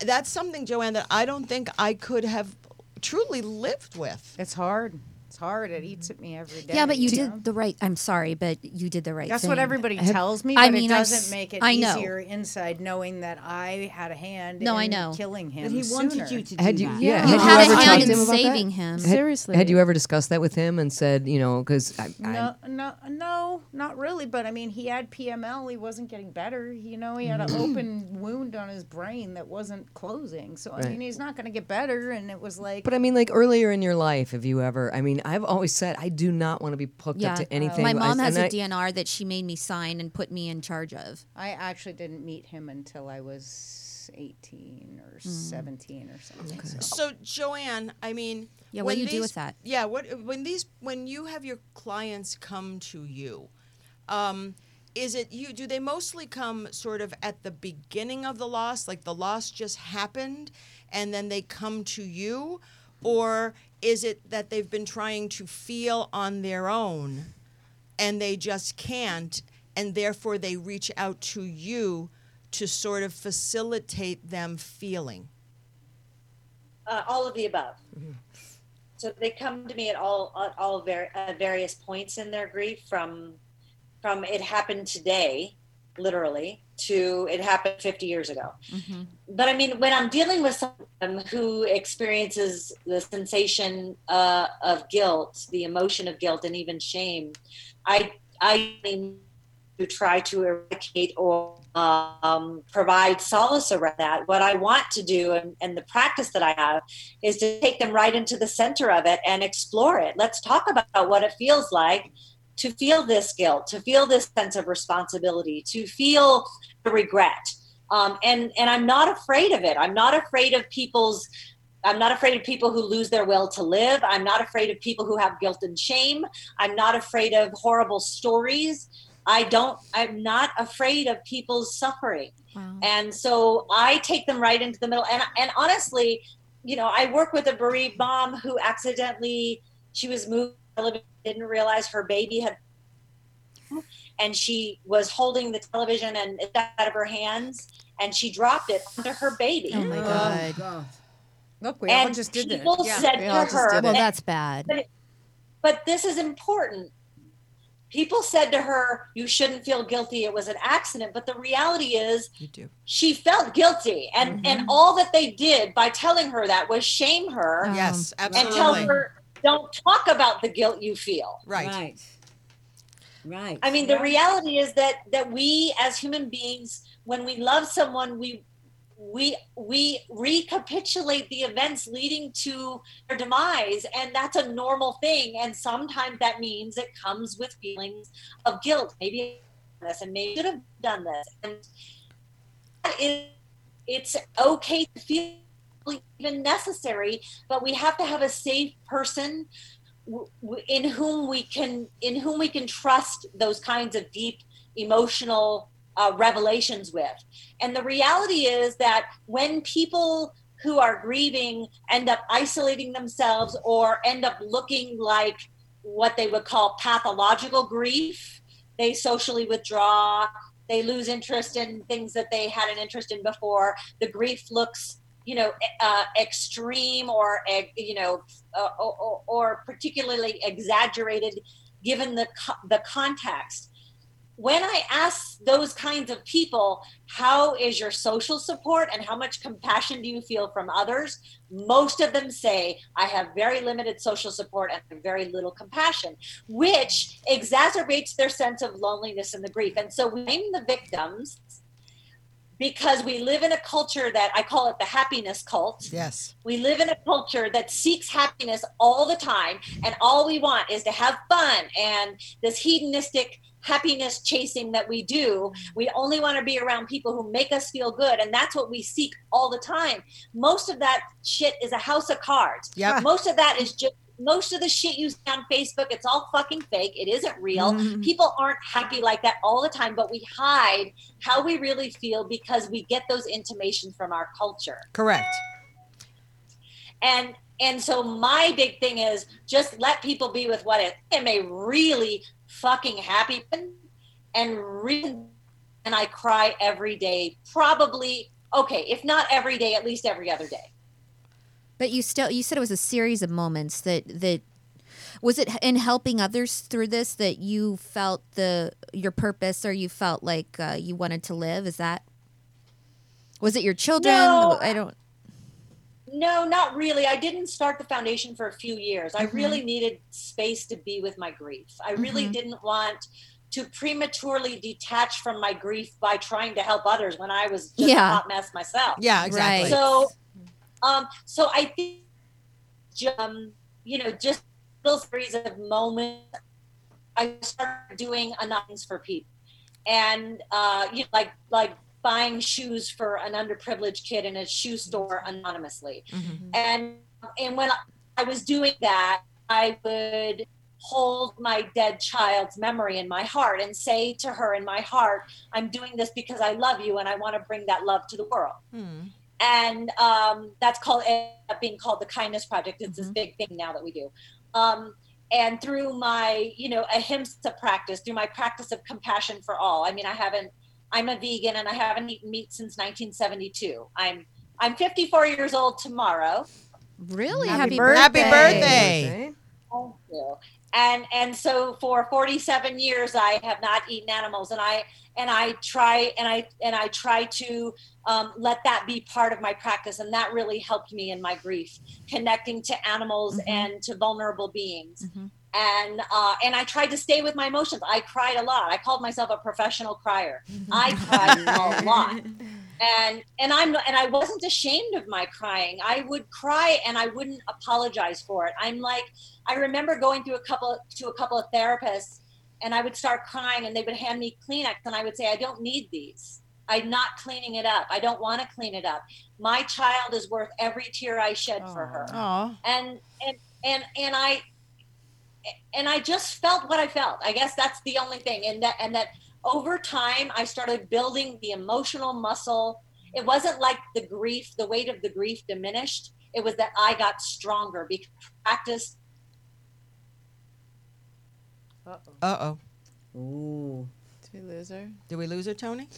that's something, Joanne, that I don't think I could have truly lived with. it's hard. It's hard. It eats at me every day. Yeah, but you know? did the right. I'm sorry, but you did the right. That's thing. what everybody tells me, but I mean, it doesn't s- make it I know. easier inside knowing that I had a hand No, in I know. killing him. But he wanted sooner. you to do Had you, that. yeah, You had had you a ever hand talked to in him about that? saving him. Had- Seriously. Had you ever discussed that with him and said, you know, because I, I, No, no, no, not really. But I mean, he had PML. He wasn't getting better. You know, he had an mm-hmm. open wound on his brain that wasn't closing. So I Right. mean, he's not going to get better. And it was like, But I mean, like earlier in your life, have you ever? I mean, I've always said I do not want to be hooked Yeah, up to anything. my I- mom has and a I- DNR that she made me sign and put me in charge of. I actually didn't meet him until I was 18 or 17 or something. So. So Joanne, I mean, Yeah, what when do you do these- with that? Yeah, what when these when you have your clients come to you, um, is it you? Do they mostly come sort of at the beginning of the loss, like the loss just happened, and then they come to you, or is it that they've been trying to feel on their own, and they just can't, and therefore they reach out to you to sort of facilitate them feeling? uh, all of the above. So they come to me at all at all ver- uh, various points in their grief, from from it happened today, literally, to it happened 50 years ago. But I mean, when I'm dealing with someone who experiences the sensation uh, of guilt, the emotion of guilt, and even shame, I I mean, to try to eradicate or um, provide solace around that. What I want to do, and, and the practice that I have, is to take them right into the center of it and explore it. Let's talk about what it feels like to feel this guilt, to feel this sense of responsibility, to feel the regret. Um, and and I'm not afraid of it. I'm not afraid of people's. I'm not afraid of people who lose their will to live. I'm not afraid of people who have guilt and shame. I'm not afraid of horrible stories. I don't. I'm not afraid of people's suffering. Wow. And so I take them right into the middle. And and honestly, you know, I work with a bereaved mom who accidentally she was moved, didn't realize her baby had, and she was holding the television and it got out of her hands, and she dropped it onto her baby. Oh my god. Oh, god. Look, we all and just did that. people Yeah, said we to all her, Well, that's bad. but this is important. People said to her, "You shouldn't feel guilty. It was an accident." But the reality is, You do. she felt guilty, and and Mm-hmm. all that they did by telling her that was shame her Yes, absolutely. and tell her, "Don't talk about the guilt you feel." right. Right. Right. I mean, the reality is that that we as human beings, when we love someone, we we we recapitulate the events leading to their demise, and that's a normal thing. And sometimes that means it comes with feelings of guilt. Maybe I did this, and maybe I should have done this, and it, it's okay to feel even necessary, but we have to have a safe person in whom we can in whom we can trust those kinds of deep emotional uh, revelations with. And the reality is that when people who are grieving end up isolating themselves or end up looking like what they would call pathological grief they socially withdraw they lose interest in things that they had an interest in before the grief looks you know uh, extreme or uh, you know uh, or, or particularly exaggerated given the co- the context. When i ask those kinds of people how is your social support and how much compassion do you feel from others? most of them say i have very limited social support and very little compassion which exacerbates their sense of loneliness and the grief. And so we blame the victims because we live in a culture that I call it the happiness cult. Yes. We live in a culture that seeks happiness all the time, and all we want is to have fun and this hedonistic happiness chasing that we do. We only want to be around people who make us feel good, and that's what we seek all the time. Most of that shit is a house of cards. Yep. Most of that is just most of the shit you see on Facebook, it's all fucking fake. It isn't real. Mm-hmm. People aren't happy like that all the time, but we hide how we really feel because we get those intimations from our culture. Correct. And and so my big thing is just let people be with what it am a really fucking happy and and I cry every day, probably okay, if not every day, at least every other day. But you still you said it was a series of moments that that Was it in helping others through this that you felt the your purpose, or you felt like uh, you wanted to live? Is that was it your children? No. I don't. No, not really. I didn't start the foundation for a few years. I Mm-hmm. really needed space to be with my grief. I really Mm-hmm. didn't want to prematurely detach from my grief by trying to help others when I was just Yeah. a hot mess myself. Yeah, exactly. Right. So, um, so I think, um, you know, just little series of moments. I started doing anonymous for people, and uh, you know, like like buying shoes for an underprivileged kid in a shoe store anonymously, and and when I was doing that, I would hold my dead child's memory in my heart and say to her in my heart, I'm doing this because I love you and I want to bring that love to the world and um, that's called ended up being called the kindness project it's this big thing now that we do um, and through my you know ahimsa practice through my practice of compassion for all i mean i haven't i'm a vegan and i haven't eaten meat since 1972 i'm i'm 54 years old tomorrow Really? Happy Happy birthday. birthday. Thank you. And and so for 47 years I have not eaten animals and I and I try and I and I try to um, let that be part of my practice and that really helped me in my grief connecting to animals and to vulnerable beings. And uh, and I tried to stay with my emotions. I cried a lot. I called myself a professional crier. I cried a lot and and i'm and i wasn't ashamed of my crying i would cry and i wouldn't apologize for it i'm like i remember going through a couple to a couple of therapists and i would start crying and they would hand me kleenex and i would say i don't need these i'm not cleaning it up i don't want to clean it up my child is worth every tear i shed for her Oh, and and and and I and I just felt what I felt. I guess that's the only thing. And that and that over time I started building the emotional muscle. It wasn't like the grief, the weight of the grief diminished. It was that I got stronger because I practiced uh oh. Ooh. Did we lose her? Did we lose her, Tony?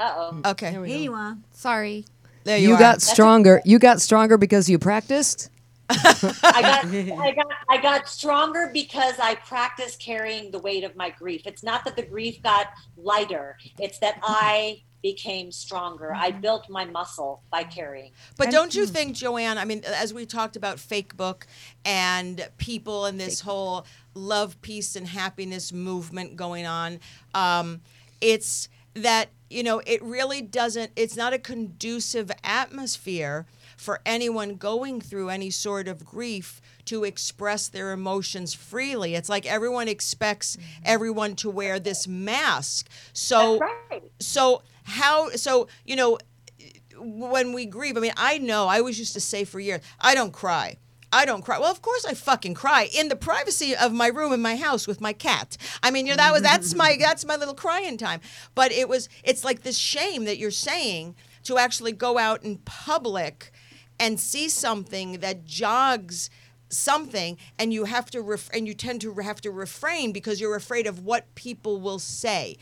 uh oh. Okay. There we Here go. you are. Sorry. There you, You are. got stronger. You got stronger because you practiced. I got I got I got stronger because I practiced carrying the weight of my grief. It's not that the grief got lighter. It's that I became stronger. I mm-hmm. built my muscle by carrying. But don't you think, Joanne? I mean, as we talked about fake book and people and this whole love, peace, and happiness movement going on, um, it's that you know it really doesn't. It's not a conducive atmosphere for anyone going through any sort of grief to express their emotions freely. It's like everyone expects everyone to wear this mask. So That's right. so how so you know when we grieve i mean i know i always used to say for years i don't cry I don't cry. Well, of course I fucking cry in the privacy of my room in my house with my cat. I mean, you know that was that's my that's my little crying time. But it was it's like this shame that you're saying to actually go out in public and see something that jogs something and you have to ref- and you tend to have to refrain because you're afraid of what people will say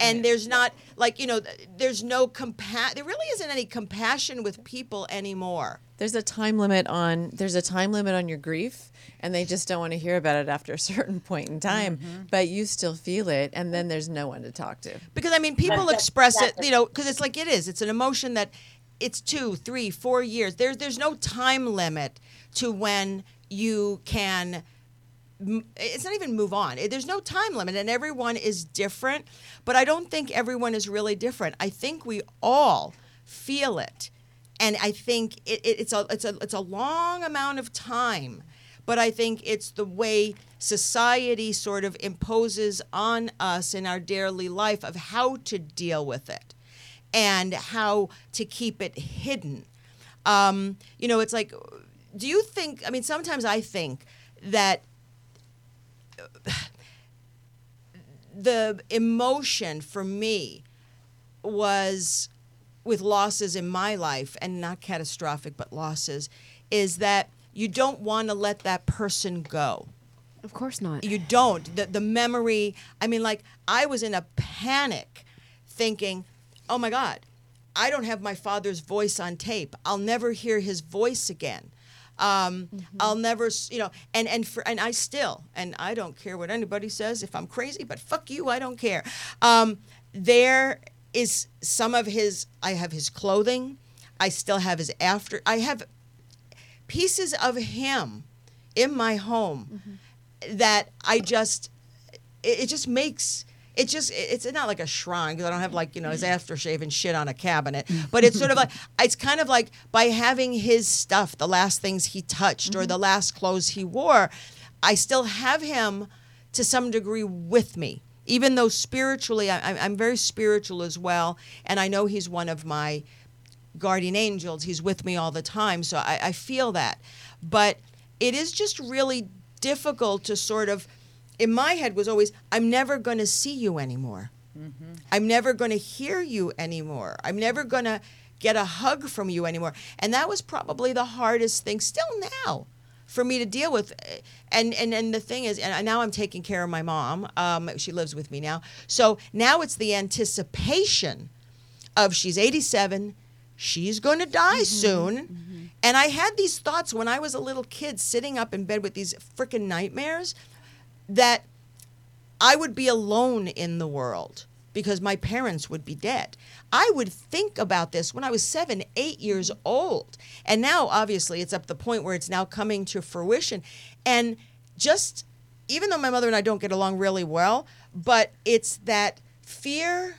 and there's not like you know there's no compa- there really isn't any compassion with people anymore. There's a time limit on there's a time limit on your grief and they just don't want to hear about it after a certain point in time, mm-hmm. but you still feel it and then there's no one to talk to. because i mean people That's- express it you know because it's like it is it's an emotion that it's two three four years there's there's no time limit to when you can m- it's not even move on. There's no time limit, and everyone is different. But I don't think everyone is really different. I think we all feel it, and I think it, it, it's a it's a it's a long amount of time. But I think it's the way society sort of imposes on us in our daily life of how to deal with it and how to keep it hidden. Um, you know, it's like, do you think? I mean, sometimes I think that the emotion for me was with losses in my life and not catastrophic but losses is that you don't want to let that person go. Of course not. you don't. The, the memory i mean like i was in a panic thinking oh my god i don't have my father's voice on tape. I'll never hear his voice again Um, I'll never, you know, and and for and I still, and I don't care what anybody says if I'm crazy, but fuck you, I don't care. Um, there is some of his. I have his clothing. I still have his after. I have pieces of him in my home that I just it, it just makes it just it's not like a shrine because I don't have like you know his mm-hmm. aftershave and shit on a cabinet, but it's sort of like it's kind of like by having his stuff, the last things he touched or the mm-hmm. last clothes he wore, I still have him to some degree with me. Even though spiritually, I, I'm- I'm very spiritual as well, and I know he's one of my guardian angels. He's with me all the time. So I, I feel that. But it is just really difficult to sort of, in my head, was always, I'm never going to see you anymore. Mm-hmm. I'm never going to hear you anymore. I'm never going to get a hug from you anymore. And that was probably the hardest thing still now for me to deal with. And and and the thing is, and now I'm taking care of my mom. Um, she lives with me now. So now it's the anticipation of she's 87, she's going to die mm-hmm. soon. Mm-hmm. And I had these thoughts when I was a little kid sitting up in bed with these freaking nightmares that I would be alone in the world because my parents would be dead. I would think about this when I was seven, eight years old. And now, obviously, it's up the point where it's now coming to fruition. And just, even though my mother and I don't get along really well, but it's that fear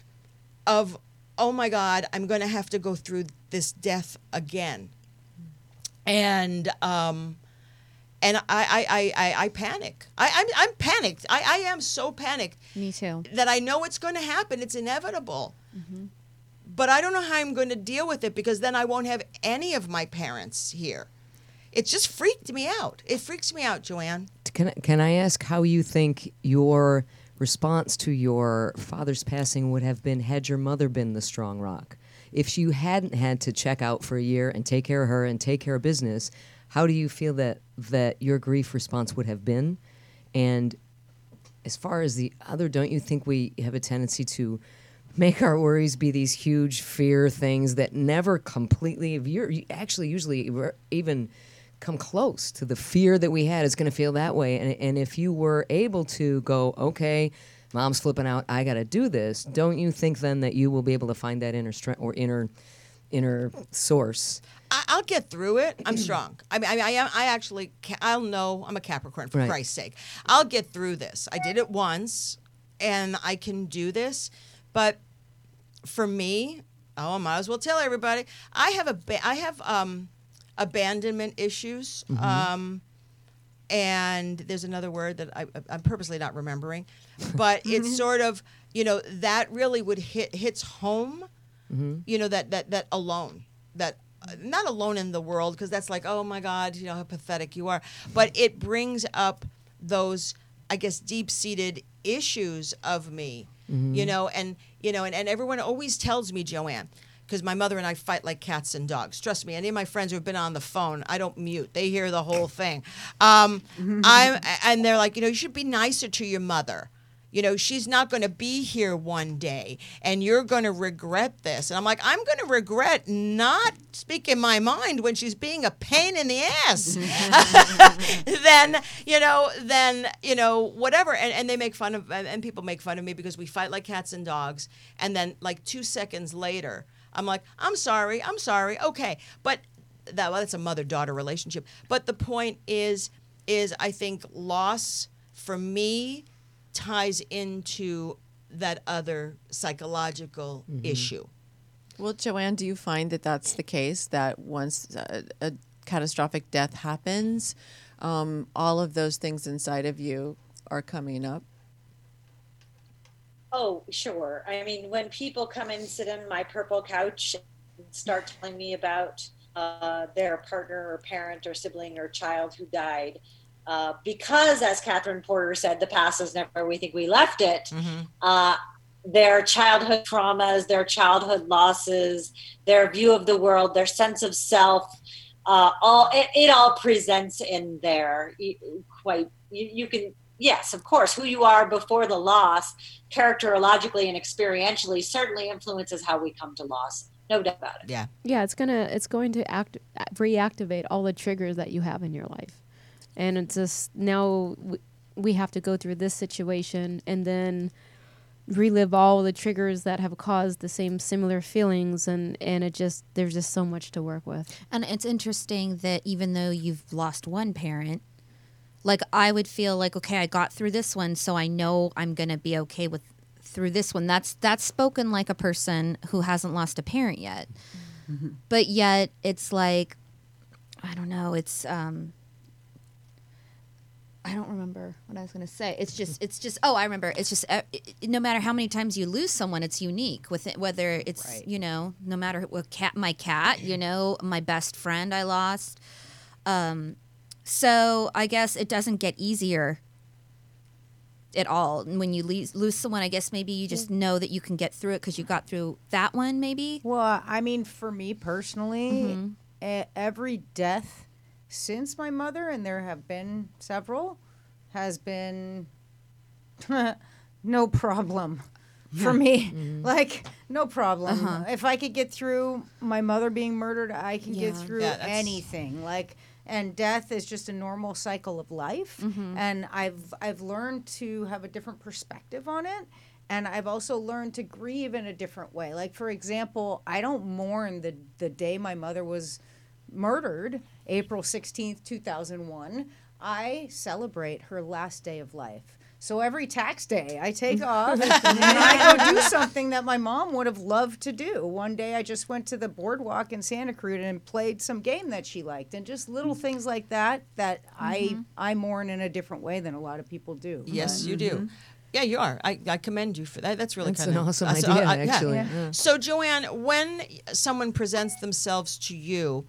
of, oh my God, I'm going to have to go through this death again. And, um, and I, I, I, I, I panic. I, I'm, I'm panicked. I, I am so panicked Me too. that I know it's going to happen. It's inevitable. Mm-hmm. But I don't know how I'm going to deal with it because then I won't have any of my parents here. It just freaked me out. It freaks me out, Joanne. Can can I ask how you think your response to your father's passing would have been had your mother been the strong rock? If you hadn't had to check out for a year and take care of her and take care of business, how do you feel that that your grief response would have been? And as far as the other, don't you think we have a tendency to make our worries be these huge fear things that never completely, if you're you actually usually even come close to the fear that we had is going to feel that way. And, and if you were able to go, okay, mom's flipping out, I got to do this, don't you think then that you will be able to find that inner strength or inner inner source? I, I'll get through it. I'm strong. I mean, I, I am. I actually. I'll know. I'm a Capricorn for Right. Christ's sake. I'll get through this. I did it once, and I can do this. But for me, oh, I might as well tell everybody. I have a, I have um, abandonment issues. Um, and there's another word that I, I'm purposely not remembering, but it's sort of you know that really would hit hits home you know that that that alone that not alone in the world because that's like oh my god you know how pathetic you are but it brings up those i guess deep-seated issues of me you know and you know and, and everyone always tells me joanne because my mother and I fight like cats and dogs. Trust me, any of my friends who've been on the phone, I don't mute. They hear the whole thing. Um, I'm, and they're like, you know, you should be nicer to your mother. You know, she's not going to be here one day and you're going to regret this. And I'm like, I'm going to regret not speaking my mind when she's being a pain in the ass. then, you know, then, you know, whatever. And, and they make fun of, and, people make fun of me because we fight like cats and dogs. And then, like, two seconds later, I'm like, I'm sorry, I'm sorry, okay. But that, well, that's a mother daughter relationship. But the point is, is I think loss for me ties into that other psychological issue. Well, Joanne, do you find that that's the case? That once a, a catastrophic death happens, um, all of those things inside of you are coming up? Oh, sure. I mean, when people come and sit on my purple couch and start telling me about uh, their partner or parent or sibling or child who died, uh, because, as Katherine Porter said, the past is never where we think we left it. Uh, their childhood traumas, their childhood losses, their view of the world, their sense of self, uh, all it, it all presents in there. Quite, you, you can, yes, of course, who you are before the loss, characterologically and experientially, certainly influences how we come to loss No doubt about it. Yeah. yeah it's gonna it's going to act reactivate all the triggers that you have in your life and it's just now w- we have to go through this situation and then relive all the triggers that have caused the same similar feelings and and it just there's just so much to work with And it's interesting that even though you've lost one parent, like I would feel like, okay, I got through this one, so I know I'm gonna be okay with through this one. That's that's spoken like a person who hasn't lost a parent yet. But yet it's like I don't know, it's um I don't remember what I was going to say. It's just, it's just. Oh, I remember. It's just, uh, it, no matter how many times you lose someone, it's unique. With it, whether it's, Right. you know, no matter what cat, my cat, you know, my best friend I lost. Um, so I guess it doesn't get easier at all when you lose, lose someone. I guess maybe you just know that you can get through it because you got through that one. Maybe. Well, I mean, for me personally, Mm-hmm. every death since my mother, and there have been several, has been no problem for me. Mm-hmm. Like, no problem. Uh-huh. If I could get through my mother being murdered, I can get through Yeah, anything. Like, and death is just a normal cycle of life. Mm-hmm. And I've I've learned to have a different perspective on it. And I've also learned to grieve in a different way. Like for example, I don't mourn the the day my mother was murdered, April 16th, 2001. I celebrate her last day of life. So every tax day, I take off and I go do something that my mom would have loved to do. One day, I just went to the boardwalk in Santa Cruz and played some game that she liked, and just little mm-hmm. things like that that I mm-hmm. I mourn in a different way than a lot of people do. Yes, But- you do. Mm-hmm. Yeah, you are. I, I commend you for that. That's really That's kind an of awesome that's- idea, I- I- yeah. actually. Yeah. So, Joanne, when someone presents themselves to you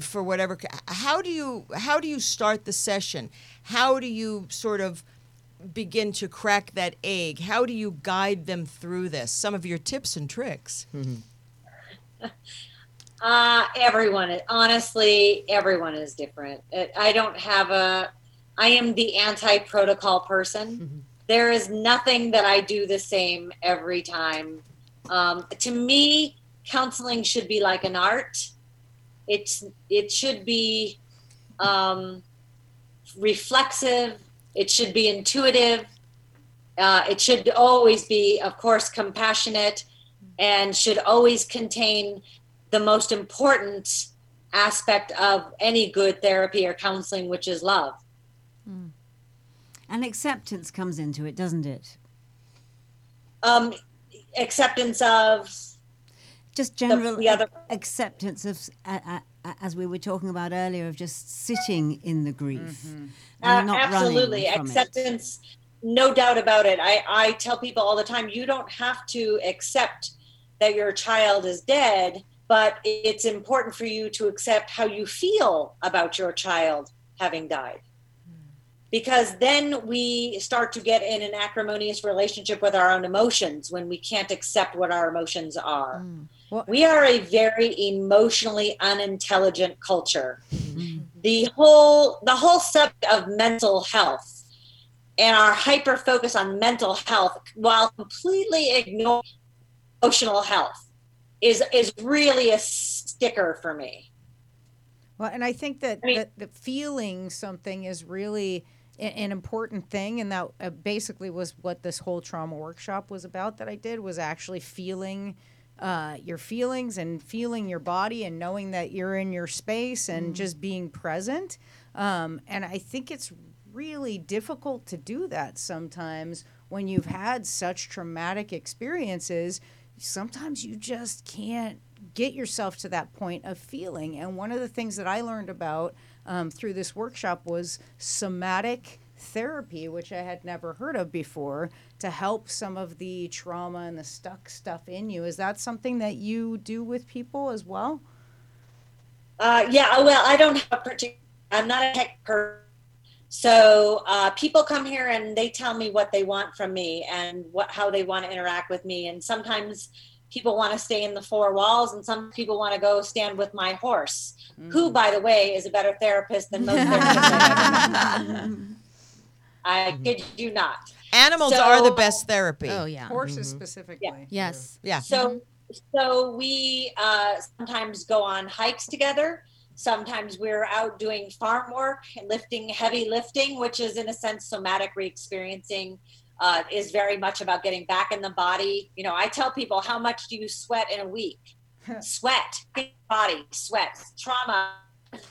for whatever, how do you how do you start the session? How do you sort of begin to crack that egg? How do you guide them through this? Some of your tips and tricks. Uh, everyone, honestly, everyone is different. I don't have a, I am the anti protocol person. There is nothing that I do the same every time. Um, to me, counseling should be like an art. It's, it should be um, reflexive, it should be intuitive, uh, it should always be, of course, compassionate and should always contain the most important aspect of any good therapy or counseling, which is love. And acceptance comes into it, doesn't it? Um, acceptance of Just general the other- acceptance of, uh, uh, as we were talking about earlier, of just sitting in the grief and Uh, not absolutely. running from it. acceptance no doubt about it. I, I tell people all the time you don't have to accept that your child is dead but it's important for you to accept how you feel about your child having died. Because then we start to get in an acrimonious relationship with our own emotions when we can't accept what our emotions are Well- we are a very emotionally unintelligent culture. The whole the whole subject of mental health and our hyper focus on mental health while completely ignoring emotional health is is really a sticker for me. Well, and I think that I mean- that, that feeling something is really an important thing, and that uh, basically was what this whole trauma workshop was about. That I did was actually feeling uh, your feelings and feeling your body and knowing that you're in your space and just being present. Um, and I think it's really difficult to do that sometimes when you've had such traumatic experiences. Sometimes you just can't get yourself to that point of feeling. And one of the things that I learned about um, through this workshop was somatic therapy, which I had never heard of before, to help some of the trauma and the stuck stuff in you. Is that something that you do with people as well? uh, yeah well i don't have a particular i'm not a tech person so uh, people come here and they tell me what they want from me and what how they want to interact with me and sometimes people want to stay in the four walls and some people want to go stand with my horse who by the way is a better therapist than most therapists I've ever met. i kid you not Animals are the best therapy. Oh yeah. Horses specifically. Yeah. Yes. Yeah. So so we uh, sometimes go on hikes together. Sometimes we're out doing farm work and lifting heavy lifting, which is in a sense somatic re-experiencing. Uh, is very much about getting back in the body. You know, I tell people, how much do you sweat in a week? sweat, body, sweat, trauma,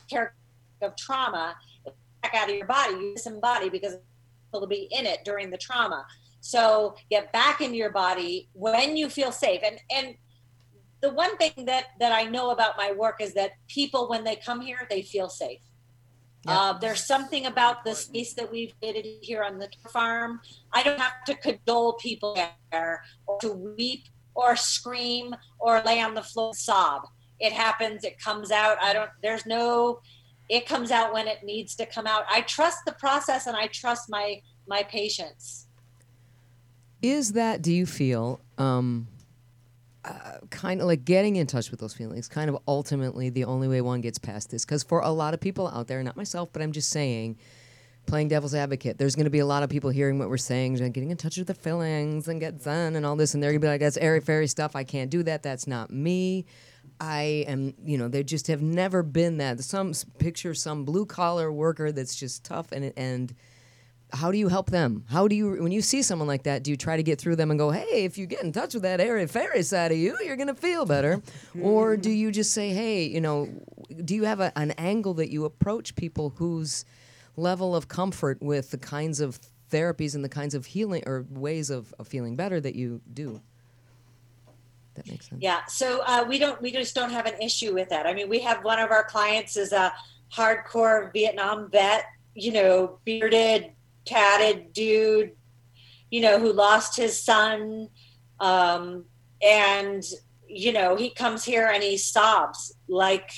care of trauma, back out of your body. You disembody because will be in it during the trauma. So get back into your body when you feel safe. And and the one thing that that I know about my work is that people when they come here they feel safe. Uh, there's something about the space that we've created here on the farm. I don't have to cajole people there or to weep or scream or lay on the floor and sob. It happens. It comes out. I don't. There's no. It comes out when it needs to come out. I trust the process and I trust my my patients. Is that, do you feel, um, uh, kind of like getting in touch with those feelings, kind of ultimately the only way one gets past this? Because for a lot of people out there, not myself, but I'm just saying, playing devil's advocate, there's going to be a lot of people hearing what we're saying and getting in touch with the feelings and get zen and all this, and they're going to be like, that's airy fairy stuff. I can't do that. That's not me. I am, you know, they just have never been that. Some picture some blue collar worker that's just tough and and how do you help them? How do you, when you see someone like that, do you try to get through them and go, hey, if you get in touch with that airy fairy side of you, you're going to feel better? or do you just say, hey, you know, do you have a, an angle that you approach people whose level of comfort with the kinds of therapies and the kinds of healing or ways of, of feeling better that you do? That makes sense. Yeah. So uh, we don't, we just don't have an issue with that. I mean, we have one of our clients is a hardcore Vietnam vet, you know, bearded, tatted dude, you know, who lost his son. Um, and, you know, he comes here and he sobs like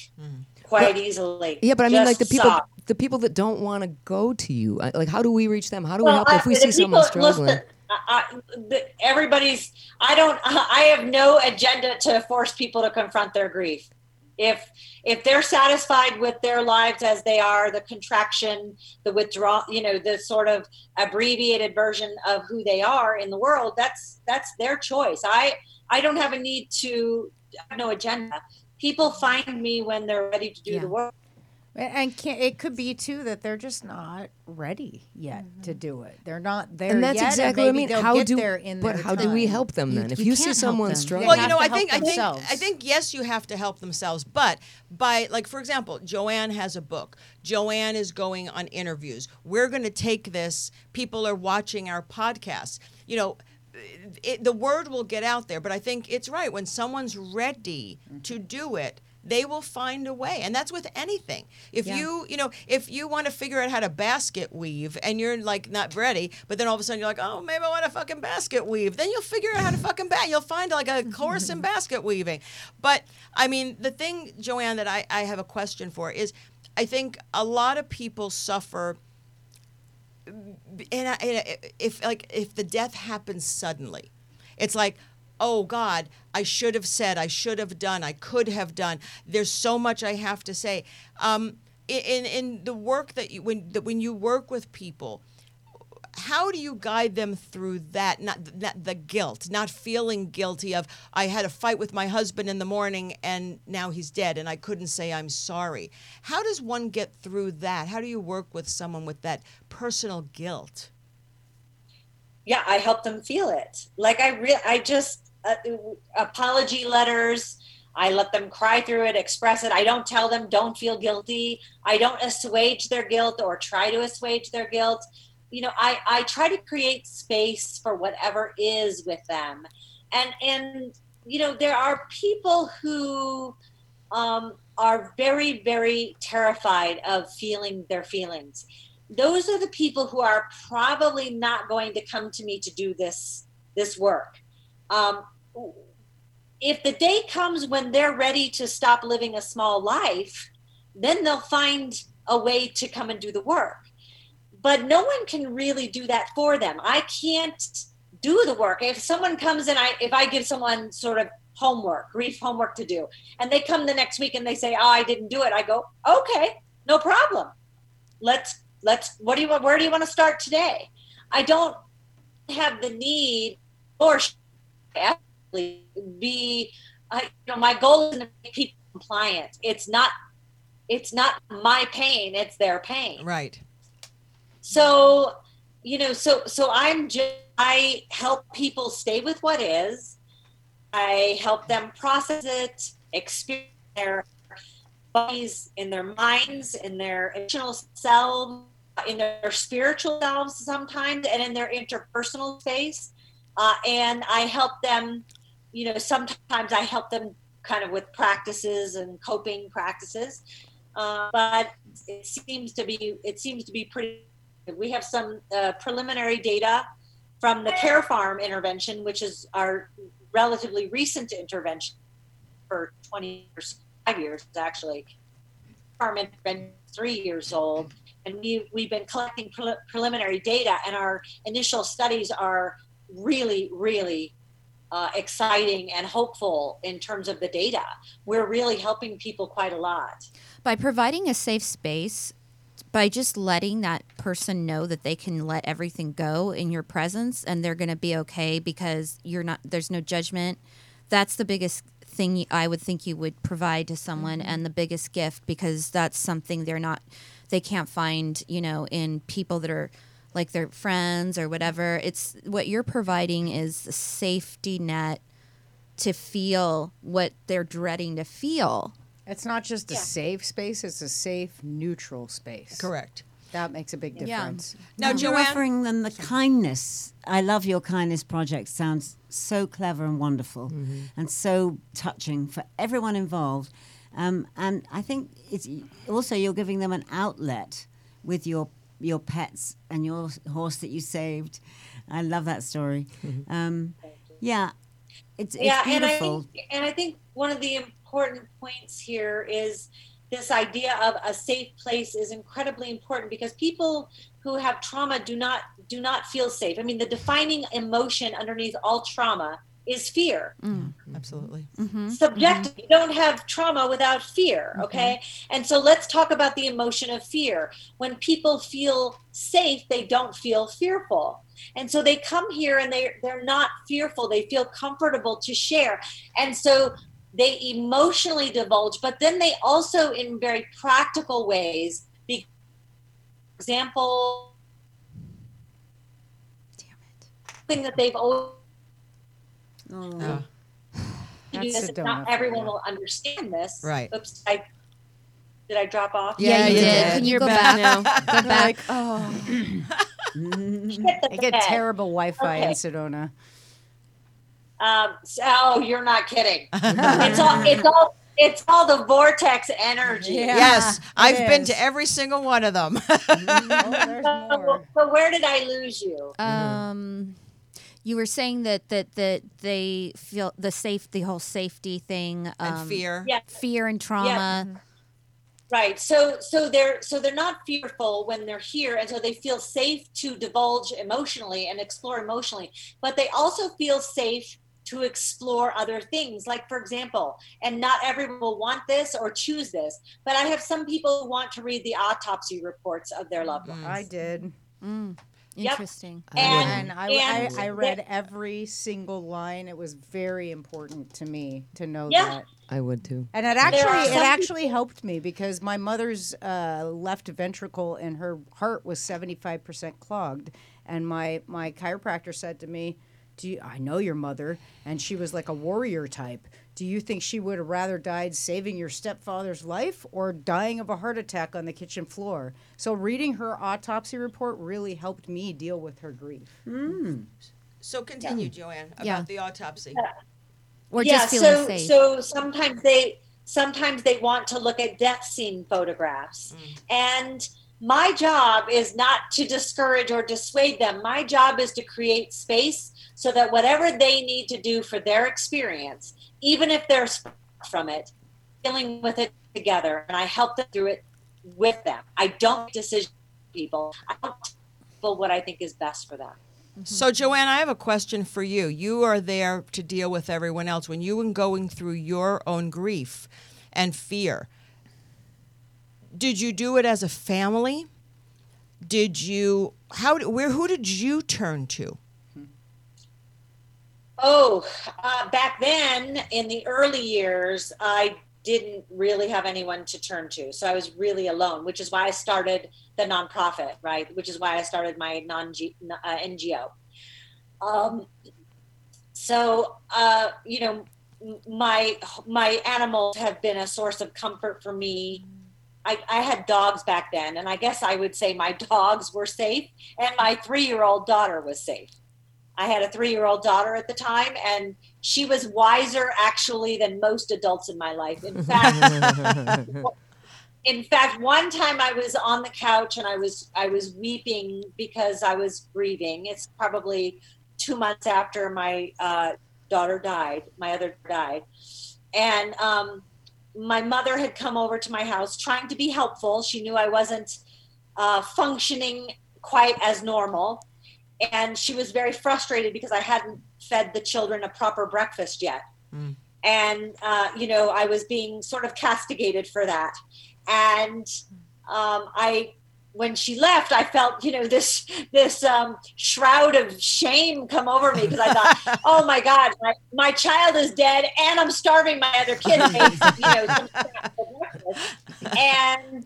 quite easily. Yeah, but I mean, like the people, sob. the people that don't want to go to you, like, how do we reach them? How do we help I- if we see someone people- listen, struggling? I, I, everybody's. I don't. I have no agenda to force people to confront their grief. If if they're satisfied with their lives as they are, the contraction, the withdrawal, you know, the sort of abbreviated version of who they are in the world, that's that's their choice. I I don't have a need to I have no agenda. People find me when they're ready to do Yeah. the work. And and can, it could be too that they're just not ready yet to mm-hmm. do it. They're not there yet. and that's yet, exactly what I mean. How do there in but their how do we help them You- then? If you you, see someone struggling, Well, you know, I think I think. I think yes, you have to help themselves, but by like for example, Joanne has a book. Joanne is going on interviews. We're going to take this. People are watching our podcast. You know, it, the word will get out there, but I think it's right when someone's ready to mm-hmm. do it. They will find a way, and that's with anything. If you, you know, if you want to figure out how to basket weave, and you're like not ready, but then all of a sudden you're like, oh, maybe I want to fucking basket weave. Then you'll figure out how to fucking bat. You'll find like a course in basket weaving. But I mean, the thing, Joanne, that I, I have a question for is, I think a lot of people suffer and, I, and I- if like if the death happens suddenly, it's like, oh God, I should have said, I should have done, I could have done. There's so much I have to say. Um, in in the work that you when that when you work with people, how do you guide them through that not that the guilt not feeling guilty of i had a fight with my husband in the morning and now he's dead and i couldn't say i'm sorry how does one get through that how do you work with someone with that personal guilt yeah i help them feel it like i re- i just uh, apology letters. I let them cry through it express it. I don't tell them don't feel guilty. I don't assuage their guilt or try to assuage their guilt. You know i i try to create space for whatever is with them. And and you know there are people who um, are very very terrified of feeling their feelings. Those are the people who are probably not going to come to me to do this this work um, if the day comes when they're ready to stop living a small life then they'll find a way to come and do the work. But no one can really do that for them. I can't do the work. If someone comes and i if i give someone sort of homework grief homework to do and they come the next week and they say oh i didn't do it i go okay no problem. Let's let's what do you want where do you want to start today? I don't have the need or be I, you know my goal is to make people compliant. It's not it's not my pain it's their pain. Right. so you know so so i'm just i help people stay with what is. I help them process it experience their bodies in their minds in their emotional selves in their spiritual selves sometimes and in their interpersonal space uh, and i help them you know sometimes i help them kind of with practices and coping practices. Uh, but it seems to be it seems to be pretty we have some uh, preliminary data from the care farm intervention which is our relatively recent intervention for 20 years five years actually. Farm intervention three years old. And we, we've been collecting pre- preliminary data and our initial studies are really really uh, exciting and hopeful in terms of the data. We're really helping people quite a lot. By providing a safe space by just letting that person know that they can let everything go in your presence and they're going to be okay because you're not there's no judgment that's the biggest thing i would think you would provide to someone and the biggest gift because that's something they're not they can't find you know in people that are like their friends or whatever it's what you're providing is a safety net to feel what they're dreading to feel It's not just a Yeah. safe space; it's a safe, neutral space. Correct. That makes a big Yeah. difference. Now, you're Joanne. offering them the kindness. I love your kindness project. Sounds so clever and wonderful, and so touching for everyone involved. Um, and I think it's also you're giving them an outlet with your your pets and your horse that you saved. I love that story. Um, yeah, it's it's yeah and i beautiful. think and i think one of the important points here is this idea of a safe place is incredibly important because people who have trauma do not do not feel safe i mean the defining emotion underneath all trauma is fear mm. Absolutely. Mm-hmm. subjective. You don't have trauma without fear, mm-hmm. okay? And so let's talk about the emotion of fear. When people feel safe, they don't feel fearful. And so they come here and they they're not fearful. They feel comfortable to share. And so they emotionally divulge, but then they also in very practical ways be example thing that they've always Oh. Do That's this. Sedona Not for everyone you. will understand this. Right. Oops, I did I drop off? Yeah, you you did. did. Can you go back back? now. Go back. Oh, Hit the I get bed. terrible Wi-Fi in Okay. Sedona. Um, so, oh, you're not kidding. it's all. It's all. It's all the vortex energy. Yeah. yes, I've been is. to every single one of them. Oh, there's So, more. so where did I lose you? Um, you were saying that that that they feel the safe, the whole safety thing, um, and fear. Yeah. fear and trauma. Right. So so they're so they're not fearful when they're here and so they feel safe to divulge emotionally and explore emotionally, but they also feel safe to explore other things. Like for example, and not everyone will want this or choose this, but I have some people who want to read the autopsy reports of their loved ones. I did. Mm, Yep. interesting. And- And I, and I, I read there- every single line. It was very important to me to know Yeah. that. I would too. And it actually it some actually helped me because my mother's uh, left ventricle and her heart was seventy five percent clogged, and my my chiropractor said to me, "Do you, I know your mother?" And she was like a warrior type. Do you think she would have rather died saving your stepfather's life or dying of a heart attack on the kitchen floor? So reading her autopsy report really helped me deal with her grief. Hmm. So continue, Joanne, about Yeah. the autopsy. Or yeah, just feeling so safe. so sometimes they sometimes they want to look at death scene photographs. Mm. And my job is not to discourage or dissuade them. My job is to create space so that whatever they need to do for their experience, even if they're sp- from it, dealing with it together, and I help them through it with them. I don't make decisions for people. I don't tell people what I think is best for them. Mm-hmm. So, Joanne, I have a question for you. You are there to deal with everyone else. When you were going through your own grief and fear, did you do it as a family? Did you how did, where who did you turn to? Oh, uh, back then in the early years, I didn't really have anyone to turn to. So I was really alone, which is why I started the nonprofit, right? Which is why I started my non uh, NGO. Um, so, uh, you know, my my animals have been a source of comfort for me. I, I had dogs back then, and I guess I would say my dogs were safe, and my three year old daughter was safe. I had a three year old daughter at the time, and she was wiser actually than most adults in my life. In fact, in fact, one time I was on the couch and I was I was weeping because I was grieving. It's probably two months after my uh, daughter died. My other died, and um, my mother had come over to my house trying to be helpful. She knew I wasn't uh, functioning quite as normal and she was very frustrated because I hadn't fed the children a proper breakfast yet. Mm. And, uh, you know, I was being sort of castigated for that. And um, I, when she left, I felt, you know, this this um, shroud of shame come over me because I thought, oh my God, my, my child is dead, and I'm starving my other kid. you know, and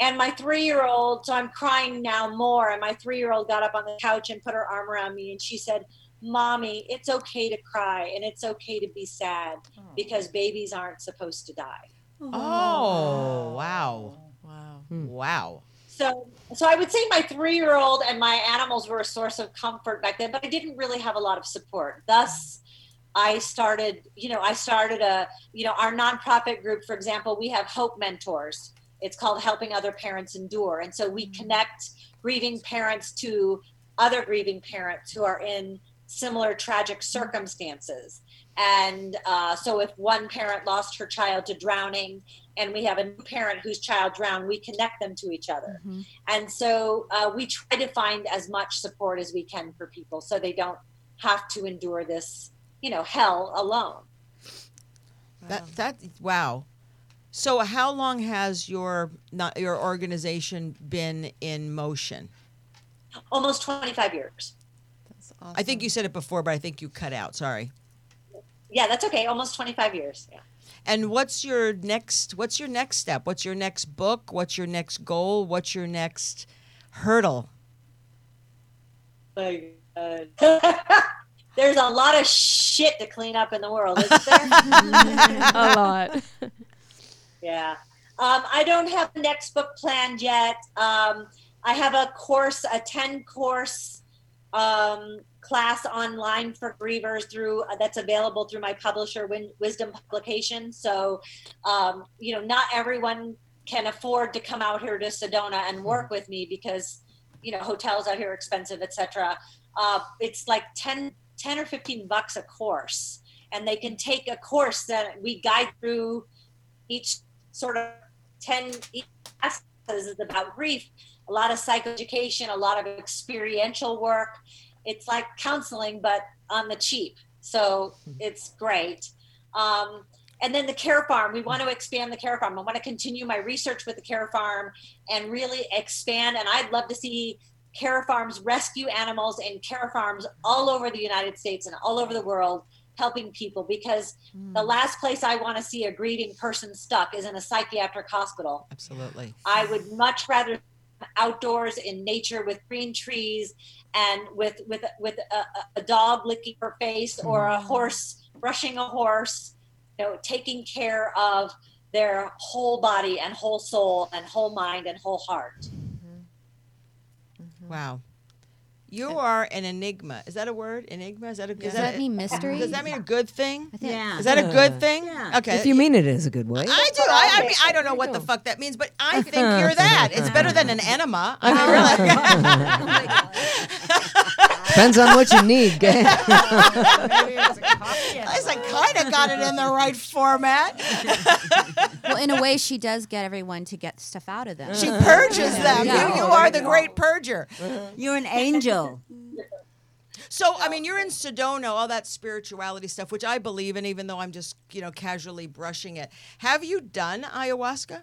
and my three year old, so I'm crying now more. And my three year old got up on the couch and put her arm around me and she said, Mommy, it's okay to cry and it's okay to be sad oh. because babies aren't supposed to die. Oh, oh wow. Wow. Hmm. Wow. So, so I would say my three-year-old and my animals were a source of comfort back then, but I didn't really have a lot of support. Thus, I started, you know, I started a, you know, our nonprofit group, for example, we have Hope Mentors, it's called Helping Other Parents Endure. And so we mm-hmm. connect grieving parents to other grieving parents who are in similar tragic circumstances. And uh, so, if one parent lost her child to drowning, and we have a new parent whose child drowned, we connect them to each other. Mm-hmm. And so, uh, we try to find as much support as we can for people so they don't have to endure this, you know, hell alone. That that wow. So, how long has your not, your organization been in motion? Almost 25 years. That's awesome. I think you said it before, but I think you cut out. Sorry. Yeah, that's okay. Almost 25 years. Yeah. And what's your next what's your next step? What's your next book? What's your next goal? What's your next hurdle? Oh, My There's a lot of shit to clean up in the world, isn't there? a lot. Yeah. Um, I don't have the next book planned yet. Um, I have a course, a 10 course um, class online for grievers through uh, that's available through my publisher Win- wisdom publication so um, you know not everyone can afford to come out here to sedona and work with me because you know hotels out here are expensive etc uh, it's like 10, 10 or 15 bucks a course and they can take a course that we guide through each sort of 10 classes is about grief, a lot of psychoeducation, a lot of experiential work. It's like counseling, but on the cheap. So it's great. Um, and then the care farm, we want to expand the care farm. I want to continue my research with the care farm and really expand. And I'd love to see care farms rescue animals in care farms all over the United States and all over the world helping people because mm. the last place I want to see a grieving person stuck is in a psychiatric hospital. Absolutely. I would much rather outdoors in nature with green trees and with with with a, a dog licking her face or a hmm. horse brushing a horse you know taking care of their whole body and whole soul and whole mind and whole heart mm-hmm. Mm-hmm. wow you are an enigma. Is that a word? Enigma? Is that a? Does that, that mean mystery? Does that mean a good thing? Yeah. Is that a good thing? Yeah. Okay. If you mean it is a good way. I do. I, I mean, I don't know what the fuck that means, but I think you're that. It's better than an enema. I mean, really. Oh Depends on what you need, gang. At least I kind of got it in the right format. well, in a way, she does get everyone to get stuff out of them. She purges them. Yeah. You, you are the great purger. You're an angel. So, I mean, you're in Sedona, all that spirituality stuff, which I believe in, even though I'm just, you know, casually brushing it. Have you done ayahuasca?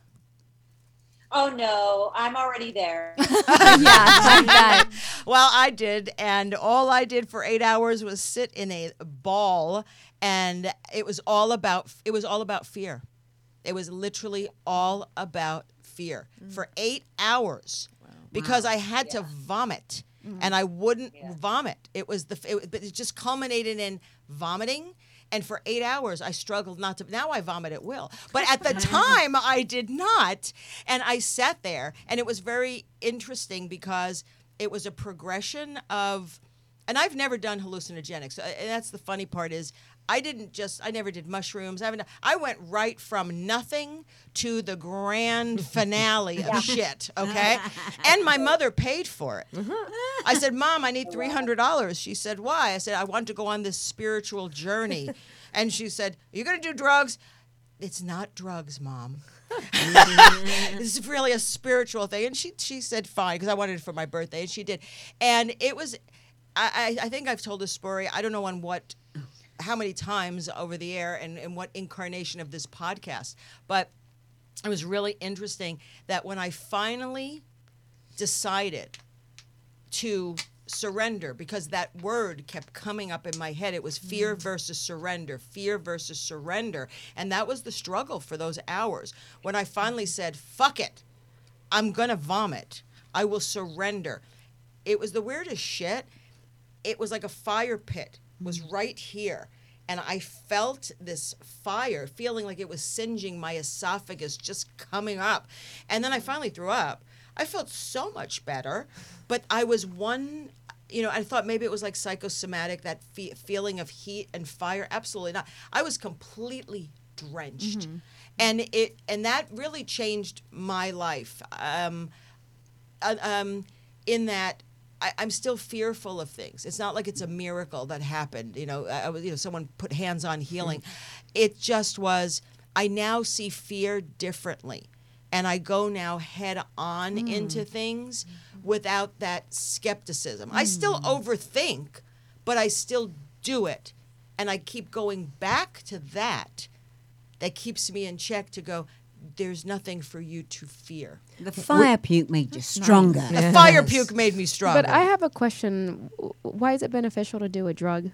Oh no, I'm already there. yeah, like. Well, I did, and all I did for eight hours was sit in a ball, and it was all about it was all about fear. It was literally all about fear mm. for eight hours because I had to vomit, mm. and I wouldn't vomit. It was the it, but it just culminated in vomiting. And for eight hours, I struggled not to. Now I vomit at will, but at the time I did not. And I sat there, and it was very interesting because it was a progression of and I've never done hallucinogenics. uh, And that's the funny part is I didn't just I never did mushrooms. I haven't I went right from nothing to the grand finale of shit, okay? And my mother paid for it. Mm-hmm. I said, "Mom, I need $300." She said, "Why?" I said, "I want to go on this spiritual journey." And she said, "Are you going to do drugs?" It's not drugs, Mom. Mm-hmm. this is really a spiritual thing. And she she said fine because I wanted it for my birthday, and she did. And it was, I I I think I've told this story. I don't know on what, how many times over the air, and and what incarnation of this podcast, but it was really interesting that when I finally decided to surrender because that word kept coming up in my head it was fear mm. versus surrender fear versus surrender. And that was the struggle for those hours. When i finally said fuck it i'm gonna vomit. I will surrender. It was the weirdest shit. It was like a fire pit was right here and i felt this fire feeling like it was singeing my esophagus just coming up. And then i finally threw up. I felt so much better but i was one you know i thought maybe it was like psychosomatic that fe- feeling of heat and fire. Absolutely not. I was completely drenched. And it and that really changed my life. Um, uh, um, in that I, I'm still fearful of things. It's not like it's a miracle that happened. You know, I, you know, someone put hands on healing. Mm-hmm. It just was. I now see fear differently, and I go now head on mm. into things mm-hmm. without that skepticism. I still mm. overthink, but I still do it, and I keep going back to that. That keeps me in check to go. There's nothing for you to fear. The fire puke made you stronger. The fire puke made me stronger. But I have a question. Why is it beneficial to do a drug?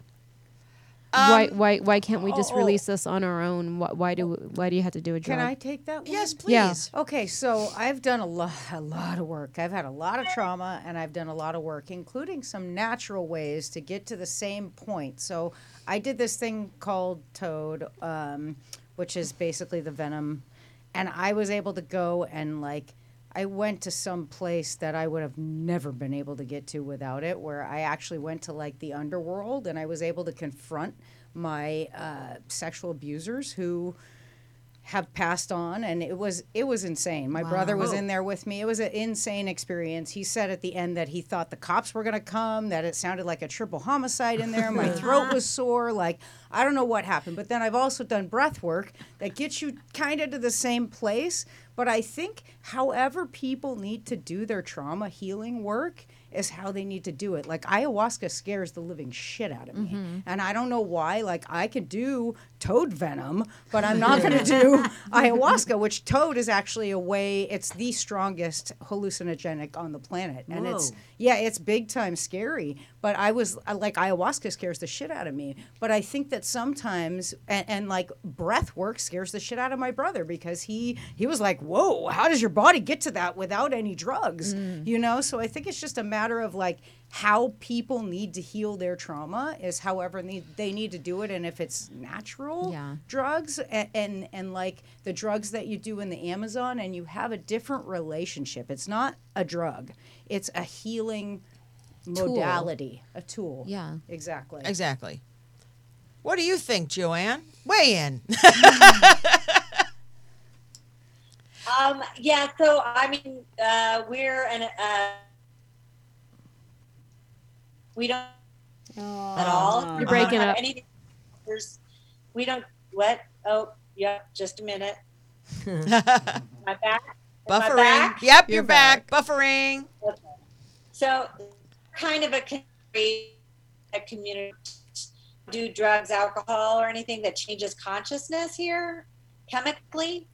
why why why can't we just oh, oh. release this on our own? Why, why do why do you have to do a drug? Can I take that one? yes, Yeah. please. Okay, so I've done a lot, a lot of work. I've had a lot of trauma, and I've done a lot of work, including some natural ways to get to the same point. So I did this thing called Toad, um, which is basically the venom, and I was able to go and like. I went to some place that I would have never been able to get to without it, where I actually went to like the underworld and I was able to confront my uh, sexual abusers who have passed on and it was it was insane. My brother was in there with me. It was an insane experience. He said at the end that he thought the cops were going to come that it sounded like a triple homicide in there. My throat was sore. Like i don't know what happened. But then i've also done breath work that gets you kind of to the same place but i think however people need to do their trauma healing work is how they need to do it. Like ayahuasca scares the living shit out of me. Mm-hmm. And I don't know why. Like I could do toad venom, but I'm not going to do ayahuasca, which toad is actually a way, it's the strongest hallucinogenic on the planet. And it's, yeah, it's big time scary. But I was like, ayahuasca scares the shit out of me. But I think that sometimes, and, and like breath work scares the shit out of my brother because he he was like, whoa, how does your body get to that without any drugs? Mm. You know. So I think it's just a matter of like how people need to heal their trauma is however need, they need to do it, and if it's natural Yeah. drugs and, and and like the drugs that you do in the Amazon, and you have a different relationship. It's not a drug; it's a healing modality, a tool. Yeah. exactly. Exactly. What do you think, Joanne? Weigh in. Um, yeah, so I mean, uh, we're an uh, we don't at all. You're breaking We don't have up. Anything. There's, we don't. What? Oh, yep. Just a minute. my back. Am I Buffering. back? Yep, you're, back. Buffering. So, kind of a community, a community do drugs, alcohol, or anything that changes consciousness here chemically.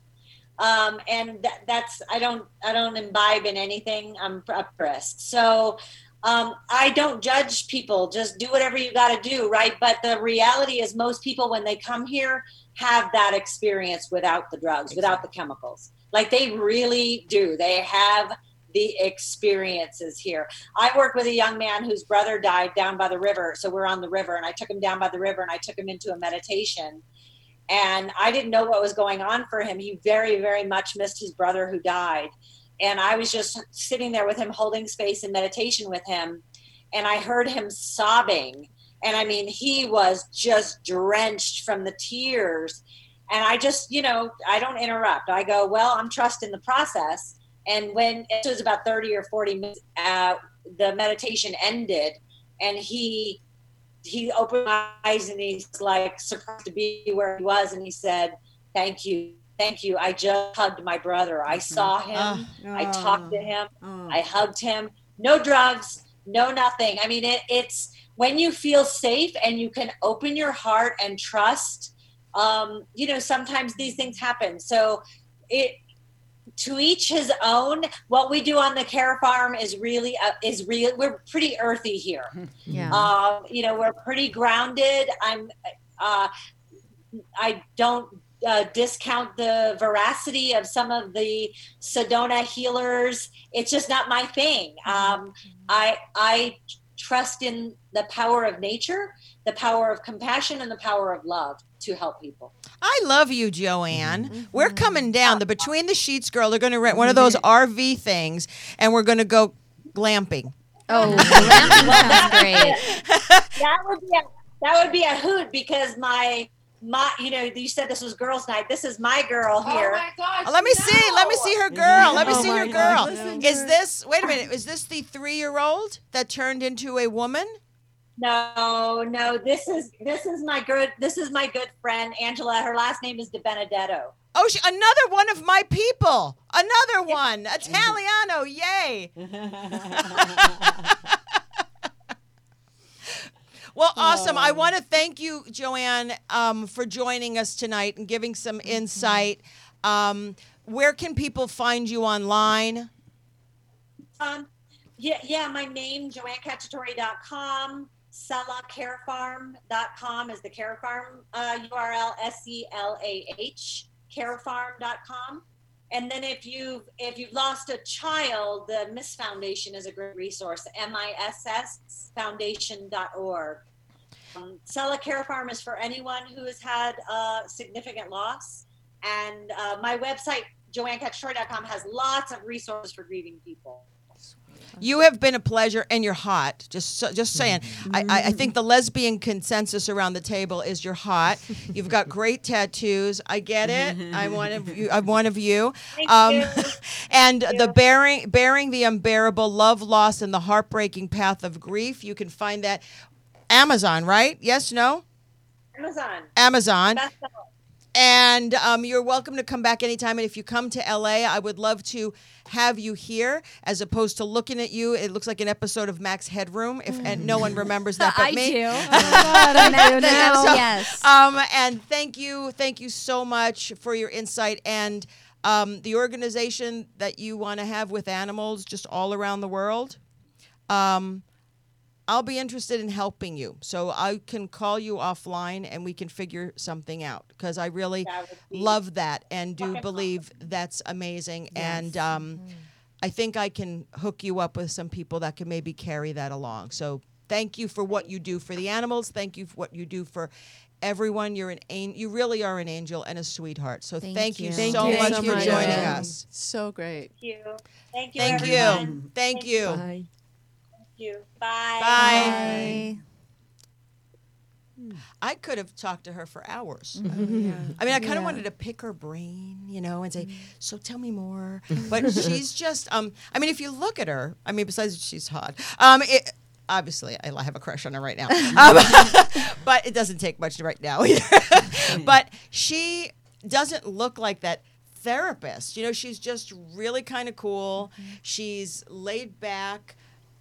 um, and that, that's I don't I don't imbibe in anything. I'm oppressed, so um, I don't judge people. Just do whatever you got to do, right? But the reality is, most people when they come here have that experience without the drugs, without the chemicals. Like they really do. They have the experiences here. I work with a young man whose brother died down by the river. So we're on the river, and I took him down by the river and I took him into a meditation. And I didn't know what was going on for him. He very, very much missed his brother who died. And I was just sitting there with him, holding space in meditation with him. And I heard him sobbing. And I mean, he was just drenched from the tears. And I just, you know, I don't interrupt. I go, well, I'm trusting the process. And when it was about 30 or 40 minutes, uh, the meditation ended and he he opened my eyes and he's like surprised to be where he was and he said thank you thank you. I just hugged my brother. I saw him. I talked to him. Oh. i hugged him. No drugs no nothing. I mean it, it's when you feel safe and you can open your heart and trust um, you know sometimes these things happen. So it to each his own what we do on the care farm is really uh, is real we're pretty earthy here. Yeah. um, you know, we're pretty grounded. I'm, uh, I don't uh, discount the veracity of some of the Sedona healers. It's just not my thing. Um, I I trust in the power of nature, the power of compassion, and the power of love to help people. I love you, Joanne. We're coming down. The Between the Sheets girl, they're going to rent one of those RV things, and we're going to go glamping. oh, glamping sounds great. That would be a, that would be a hoot because my my you know you said this was girls' night. This is my girl oh here. Oh, let me see. Let me see her girl. Let me Oh see my her gosh, girl. listen Is this? Wait a minute. Is this the three-year-old that turned into a woman? No, no, this is this is my good this is my good friend Angela. Her last name is De Benedetto. Oh, she, another one of my people. Another one. Italiano. Yay. Well, awesome. I want to thank you, Joanne, um, for joining us tonight and giving some insight. Um, where can people find you online? Um, yeah, yeah, my name, joannecacciatore.com. SelahCareFarm.com is the Care Farm uh, URL, S-E-L-A-H, carefarm.com. And then if you've if you've lost a child, the Miss Foundation is a great resource, M-I-S-S foundation.org. Um, Selah Care Farm is for anyone who has had a significant loss. And uh, my website, joannecacciatore.com, has lots of resources for grieving people. You have been a pleasure, and you're hot. Just so, just saying. I, I, I think the lesbian consensus around the table is you're hot. You've got great tattoos. I get it. I'm one of you. I'm one of you. Thank Um, you. and the bearing bearing the unbearable love, loss, and the heartbreaking path of grief. You can find that Amazon, right? Yes, no. Amazon. Amazon. Bestseller. And um, you're welcome to come back anytime. And if you come to LA, I would love to have you here as opposed to looking at you. It looks like an episode of Max Headroom. If and no one remembers that but I me. do. I do now. So, yes. Um, and thank you, thank you so much for your insight and um, the organization that you want to have with animals just all around the world. Um, I'll be interested in helping you, so I can call you offline and we can figure something out because I really That be love that and do fucking believe that's amazing. And um, I think I can hook you up with some people that can maybe carry that along. So thank you for what you do for the animals. Thank you for what you do for everyone. You're an an- you really are an angel and a sweetheart. So Thank thank, you, you. Thank so you much so for much. joining us. So great. Thank you. Thank you. Thank everyone. you. Thank you. Bye. Thank you. Bye. Bye. Bye. I could have talked to her for hours. Yeah. I mean, I kind of Yeah. wanted to pick her brain, you know, and say, "So tell me more." But she's just, um, I mean, if you look at her, I mean, besides she's hot, um, it, obviously I have a crush on her right now, um, but it doesn't take much right now either. but she doesn't look like that therapist. You know, she's just really kind of cool. She's laid back.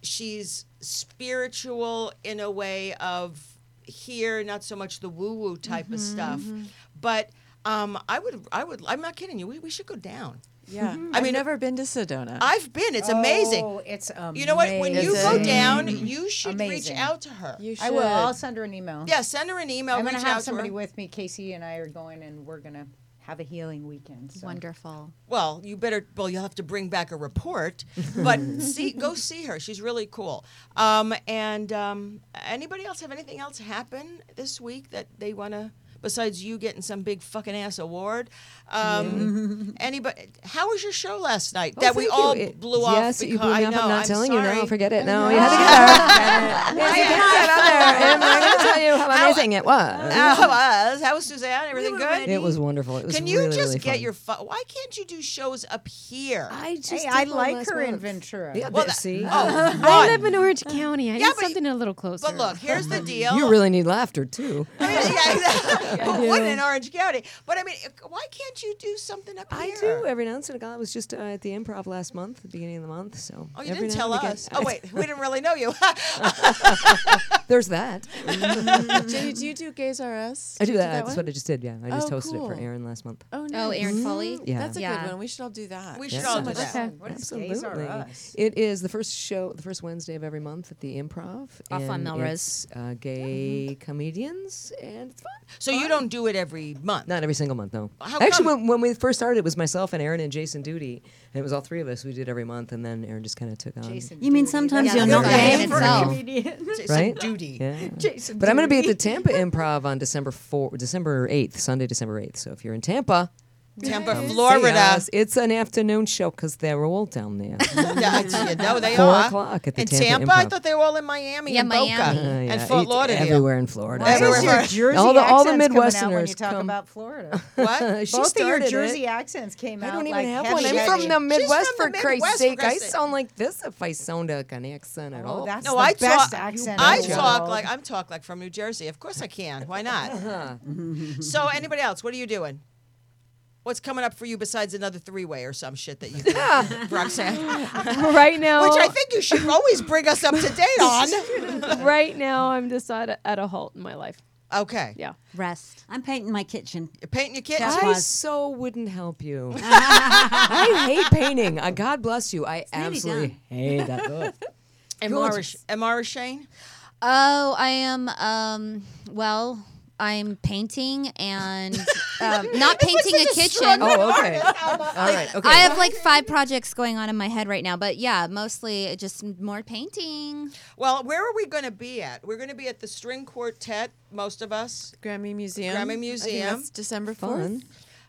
She's spiritual in a way of here, not so much the woo woo type of mm-hmm, stuff. Mm-hmm. But Um, I would, I would. I'm not kidding you. We, we should go down. Yeah. Mm-hmm. I I've never been to Sedona. I've been. It's amazing. Oh, it's amazing. You know what? When you go down, you should Amazing. reach out to her. you should. I will. I'll send her an email. yeah, send her an email. I'm gonna have somebody her. with me. Casey and I are going, and we're gonna have a healing weekend. So. Wonderful. Well, you better. Well, you'll have to bring back a report, but see, go see her. She's really cool. Um, and um, anybody else have anything else happen this week that they want to? Besides you getting some big fucking ass award, um, anybody? How was your show last night? Oh, that we thank you. all It- blew off. Yes, you blew me I off. know, I'm not I'm telling sorry. you. No, forget it. No, you had to get there. yes, you had to get out there. And I'm going to tell you how amazing it was. How was? How was Suzanne? Everything were good? ready. It was wonderful. It was Can you really, just really get fun. your? Fu- Why can't you do shows up here? I just Hey, did I like last her in. Ventura. Yeah, Well, there- that- see, Oh, I live in Orange County. I Yeah, need something a little closer. But look, here's the deal. you really need laughter too. I mean, yeah, exactly. Who in Orange County? But I mean, why can't you do something up I here? do every now and then. I was just uh, at the improv last month, the beginning of the month. So Oh, you didn't tell again- us. Oh, wait, we didn't really know you. There's that. Jenny, do you do Gays R Us? I Did do you that. That's one? what I just did. Yeah, I just Oh, hosted it for. Aaron last month. Oh, nice. Aaron Foley. Yeah. That's a Yeah. good one. We should all do that. We Yeah. should all do that. fun. What is Absolutely. Gays R Us? It is the first show, the first Wednesday of every month at the Improv. Off on and Melrose. It's, uh, gay comedians, and it's fun. so you don't do it every month. Not every single month, no. How Actually, come? when, when we first started, it was myself and Aaron and Jason Duty, and it was all three of us. We did every month, and then Aaron just kind of took on. Jason You mean sometimes That's you're a not good gay name for a comedian. It's a Right? duty. Yeah. Jason But I'm going to be at the Tampa Improv on December 4, December 8th, Sunday, December 8th. So if you're in Tampa, Tampa, come see Florida. us. It's an afternoon show because they're all down there. Yeah, it's- you know they Four are. o'clock at the in Tampa Tampa, I Improv. thought they were all in Miami Yeah, and Boca Miami. Uh, yeah, and Fort it's Lauderdale. everywhere in Florida. Why Everywhere. is your Jersey All the- all the accents coming out when Midwesterners you talk come- about Florida? What? she Both of your started Jersey it. accents came I don't even like have heavy one. I'm duty. from the Midwest, from for the Christ's for sake. I Christ's sake. sound like this if I sound like an accent at Oh, all. that's No, the I best talk. accent. I in the talk world. like I'm talk like from New Jersey. Of course I can. Why not? Uh-huh. so anybody else? What are you doing? What's coming up for you besides another three way or some shit that you do, Roxanne? right now, Which I think you should always bring us up to date on. right now, I'm just at a, at a halt in my life. Okay. Yeah. Rest. I'm painting my kitchen. You're painting your kitchen. I so wouldn't help you. I hate painting. Uh, God bless you. I really absolutely hate that. Ugh. And Mara, and Mara Shane? Oh, I am. Um, well, I'm painting and um, not painting a kitchen. Oh, okay. All right. Okay. I have like five projects going on in my head right now, but yeah, mostly just more painting. Well, where are we going to be at? We're going to be at the String Quartet, most of us. Grammy Museum. Grammy I think Museum. December 4th.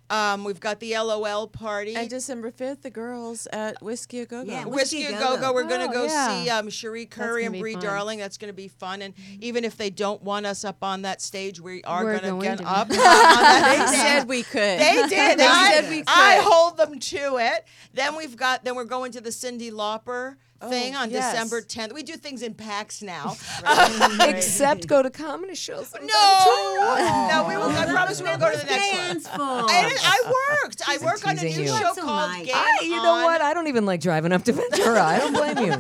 Fun. Um, we've got the LOL party. And December 5th, the girls at Whiskey A Go Go. Yeah, Whiskey Whiskey a A Go Go-Go. We're going to Oh, go yeah. see um, Cherie Currie and be Brie fun. Darling. That's going to be fun. And even if they don't want us up on that stage, we are We're gonna going get to. up. on that They said we could. They did. They I, said we could. I hold them to it. Then we've got. Then we're going to the Cyndi Lauper thing on yes. December 10th. We do things in packs now. Except go to comedy shows. No, no, we will. I promise we will go to the next one. I, did- I worked. I work on a new you. show It's called right. Game I, you know On. what? I don't even like driving up to Ventura. I don't blame you.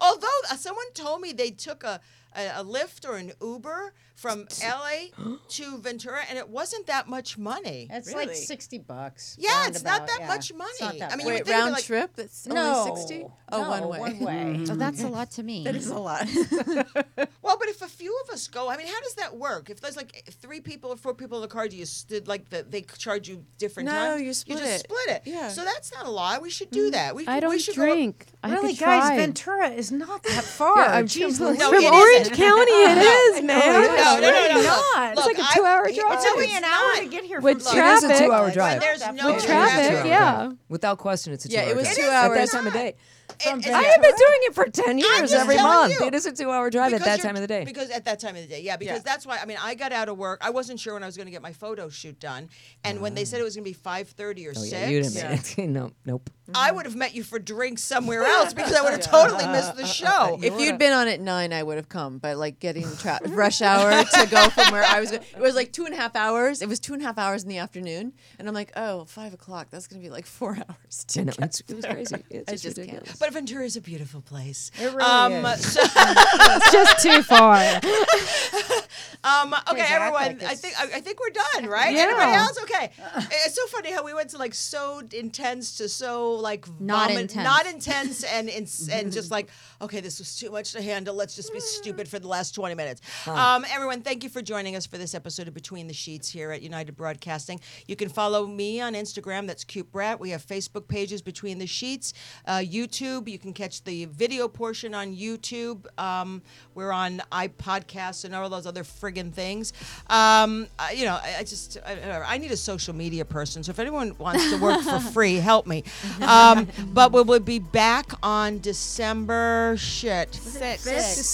Although uh, someone told me they took a, a, a Lyft or an Uber from LA to Ventura, and it wasn't that much money. It's like Really? sixty bucks. Yeah, it's not roundabout, that yeah. much money. It's not that I mean, much. you would Wait, think it'd round like- trip? That's no, only 60? Oh, no, one way. One way. Mm-hmm. Oh, that's a lot to me. That is a lot. Well, but if a few of us go, I mean, how does that work? If there's like three people or four people in the car, do you st- like the, they charge you different No, times? you split just it. split it. Yeah. So that's not a lie. We should do mm. that. We I could- don't we should drink. I Really, could guys, try. Ventura is not that far. Yeah, I'm Jeez, from- Louise. No, From it Orange isn't. County, it is, man. No, no, no, no, no. not. Look, It's like a two-hour drive. It's took only me an an hour to get here With from It is a traffic. two-hour drive. there's no With traffic, traffic, yeah. Without question, it's a two-hour it was drive. two At that time of day. From I have been doing it for 10 years every month. you. It is a two-hour drive at that time of the day. Because at that time of the day, yeah. Because Yeah. that's why. I mean, I got out of work. I wasn't sure when I was going to get my photo shoot done, and when they said it was going to be five thirty or Oh, six, yeah, you didn't make it. no, nope. I would have met you for drinks somewhere else because I would have totally missed the show. If you'd been on at nine, I would have come. But like getting tra- rush hour to go from where I was, go- it was like two and a half hours. It was two and a half hours in the afternoon, and I'm like, oh, five o'clock. That's gonna be like four hours. To I know, get it's, it was crazy. It's I just, just can't. ridiculous. but Ventura is a beautiful place. It really um, is. So, It's just too far. Um, okay, Zach, everyone. I think I, I think we're done, right? Yeah. Anybody else? Okay. it's so funny how we went to like so intense to so like Not vomit- intense. not intense, and and, and just like okay, this was too much to handle. Let's just be stupid for the last twenty minutes. Um, everyone, thank you for joining us for this episode of Between the Sheets here at United Broadcasting. You can follow me on Instagram. That's Cute Brat. We have Facebook pages Between the Sheets, uh, YouTube. You can catch the video portion on YouTube. Um, we're on iPodcasts and all those other friggin' things. Um, I- you know, I, I just I, I need a social media person. So if anyone wants to work for free, help me. Um, but we will be back on December shit.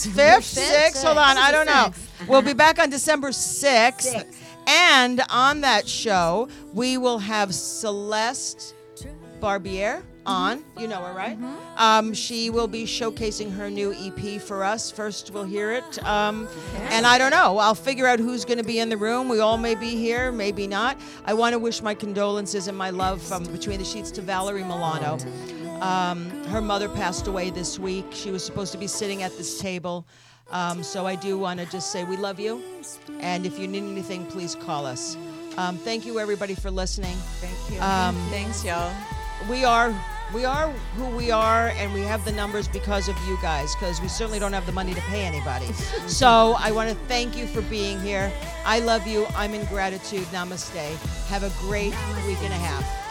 Fifth, sixth. Hold on, I don't know. We'll be back on December sixth, and on that show we will have Celeste Barbier on. You know her, right? Um, she will be showcasing her new EP for us. First, we'll hear it. Um, and I don't know. I'll figure out who's going to be in the room. We all may be here, maybe not. I want to wish my condolences and my love from Between the Sheets to Valerie Milano. Um, her mother passed away this week. She was supposed to be sitting at this table. Um, so I do want to just say we love you. And if you need anything, please call us. Um, thank you, everybody, for listening. Thank you. Um, Thanks, y'all. We are we are who we are and we have the numbers because of you guys because we certainly don't have the money to pay anybody. So i want to thank you for being here. I love you. I'm in gratitude. Namaste. Have a great week and a half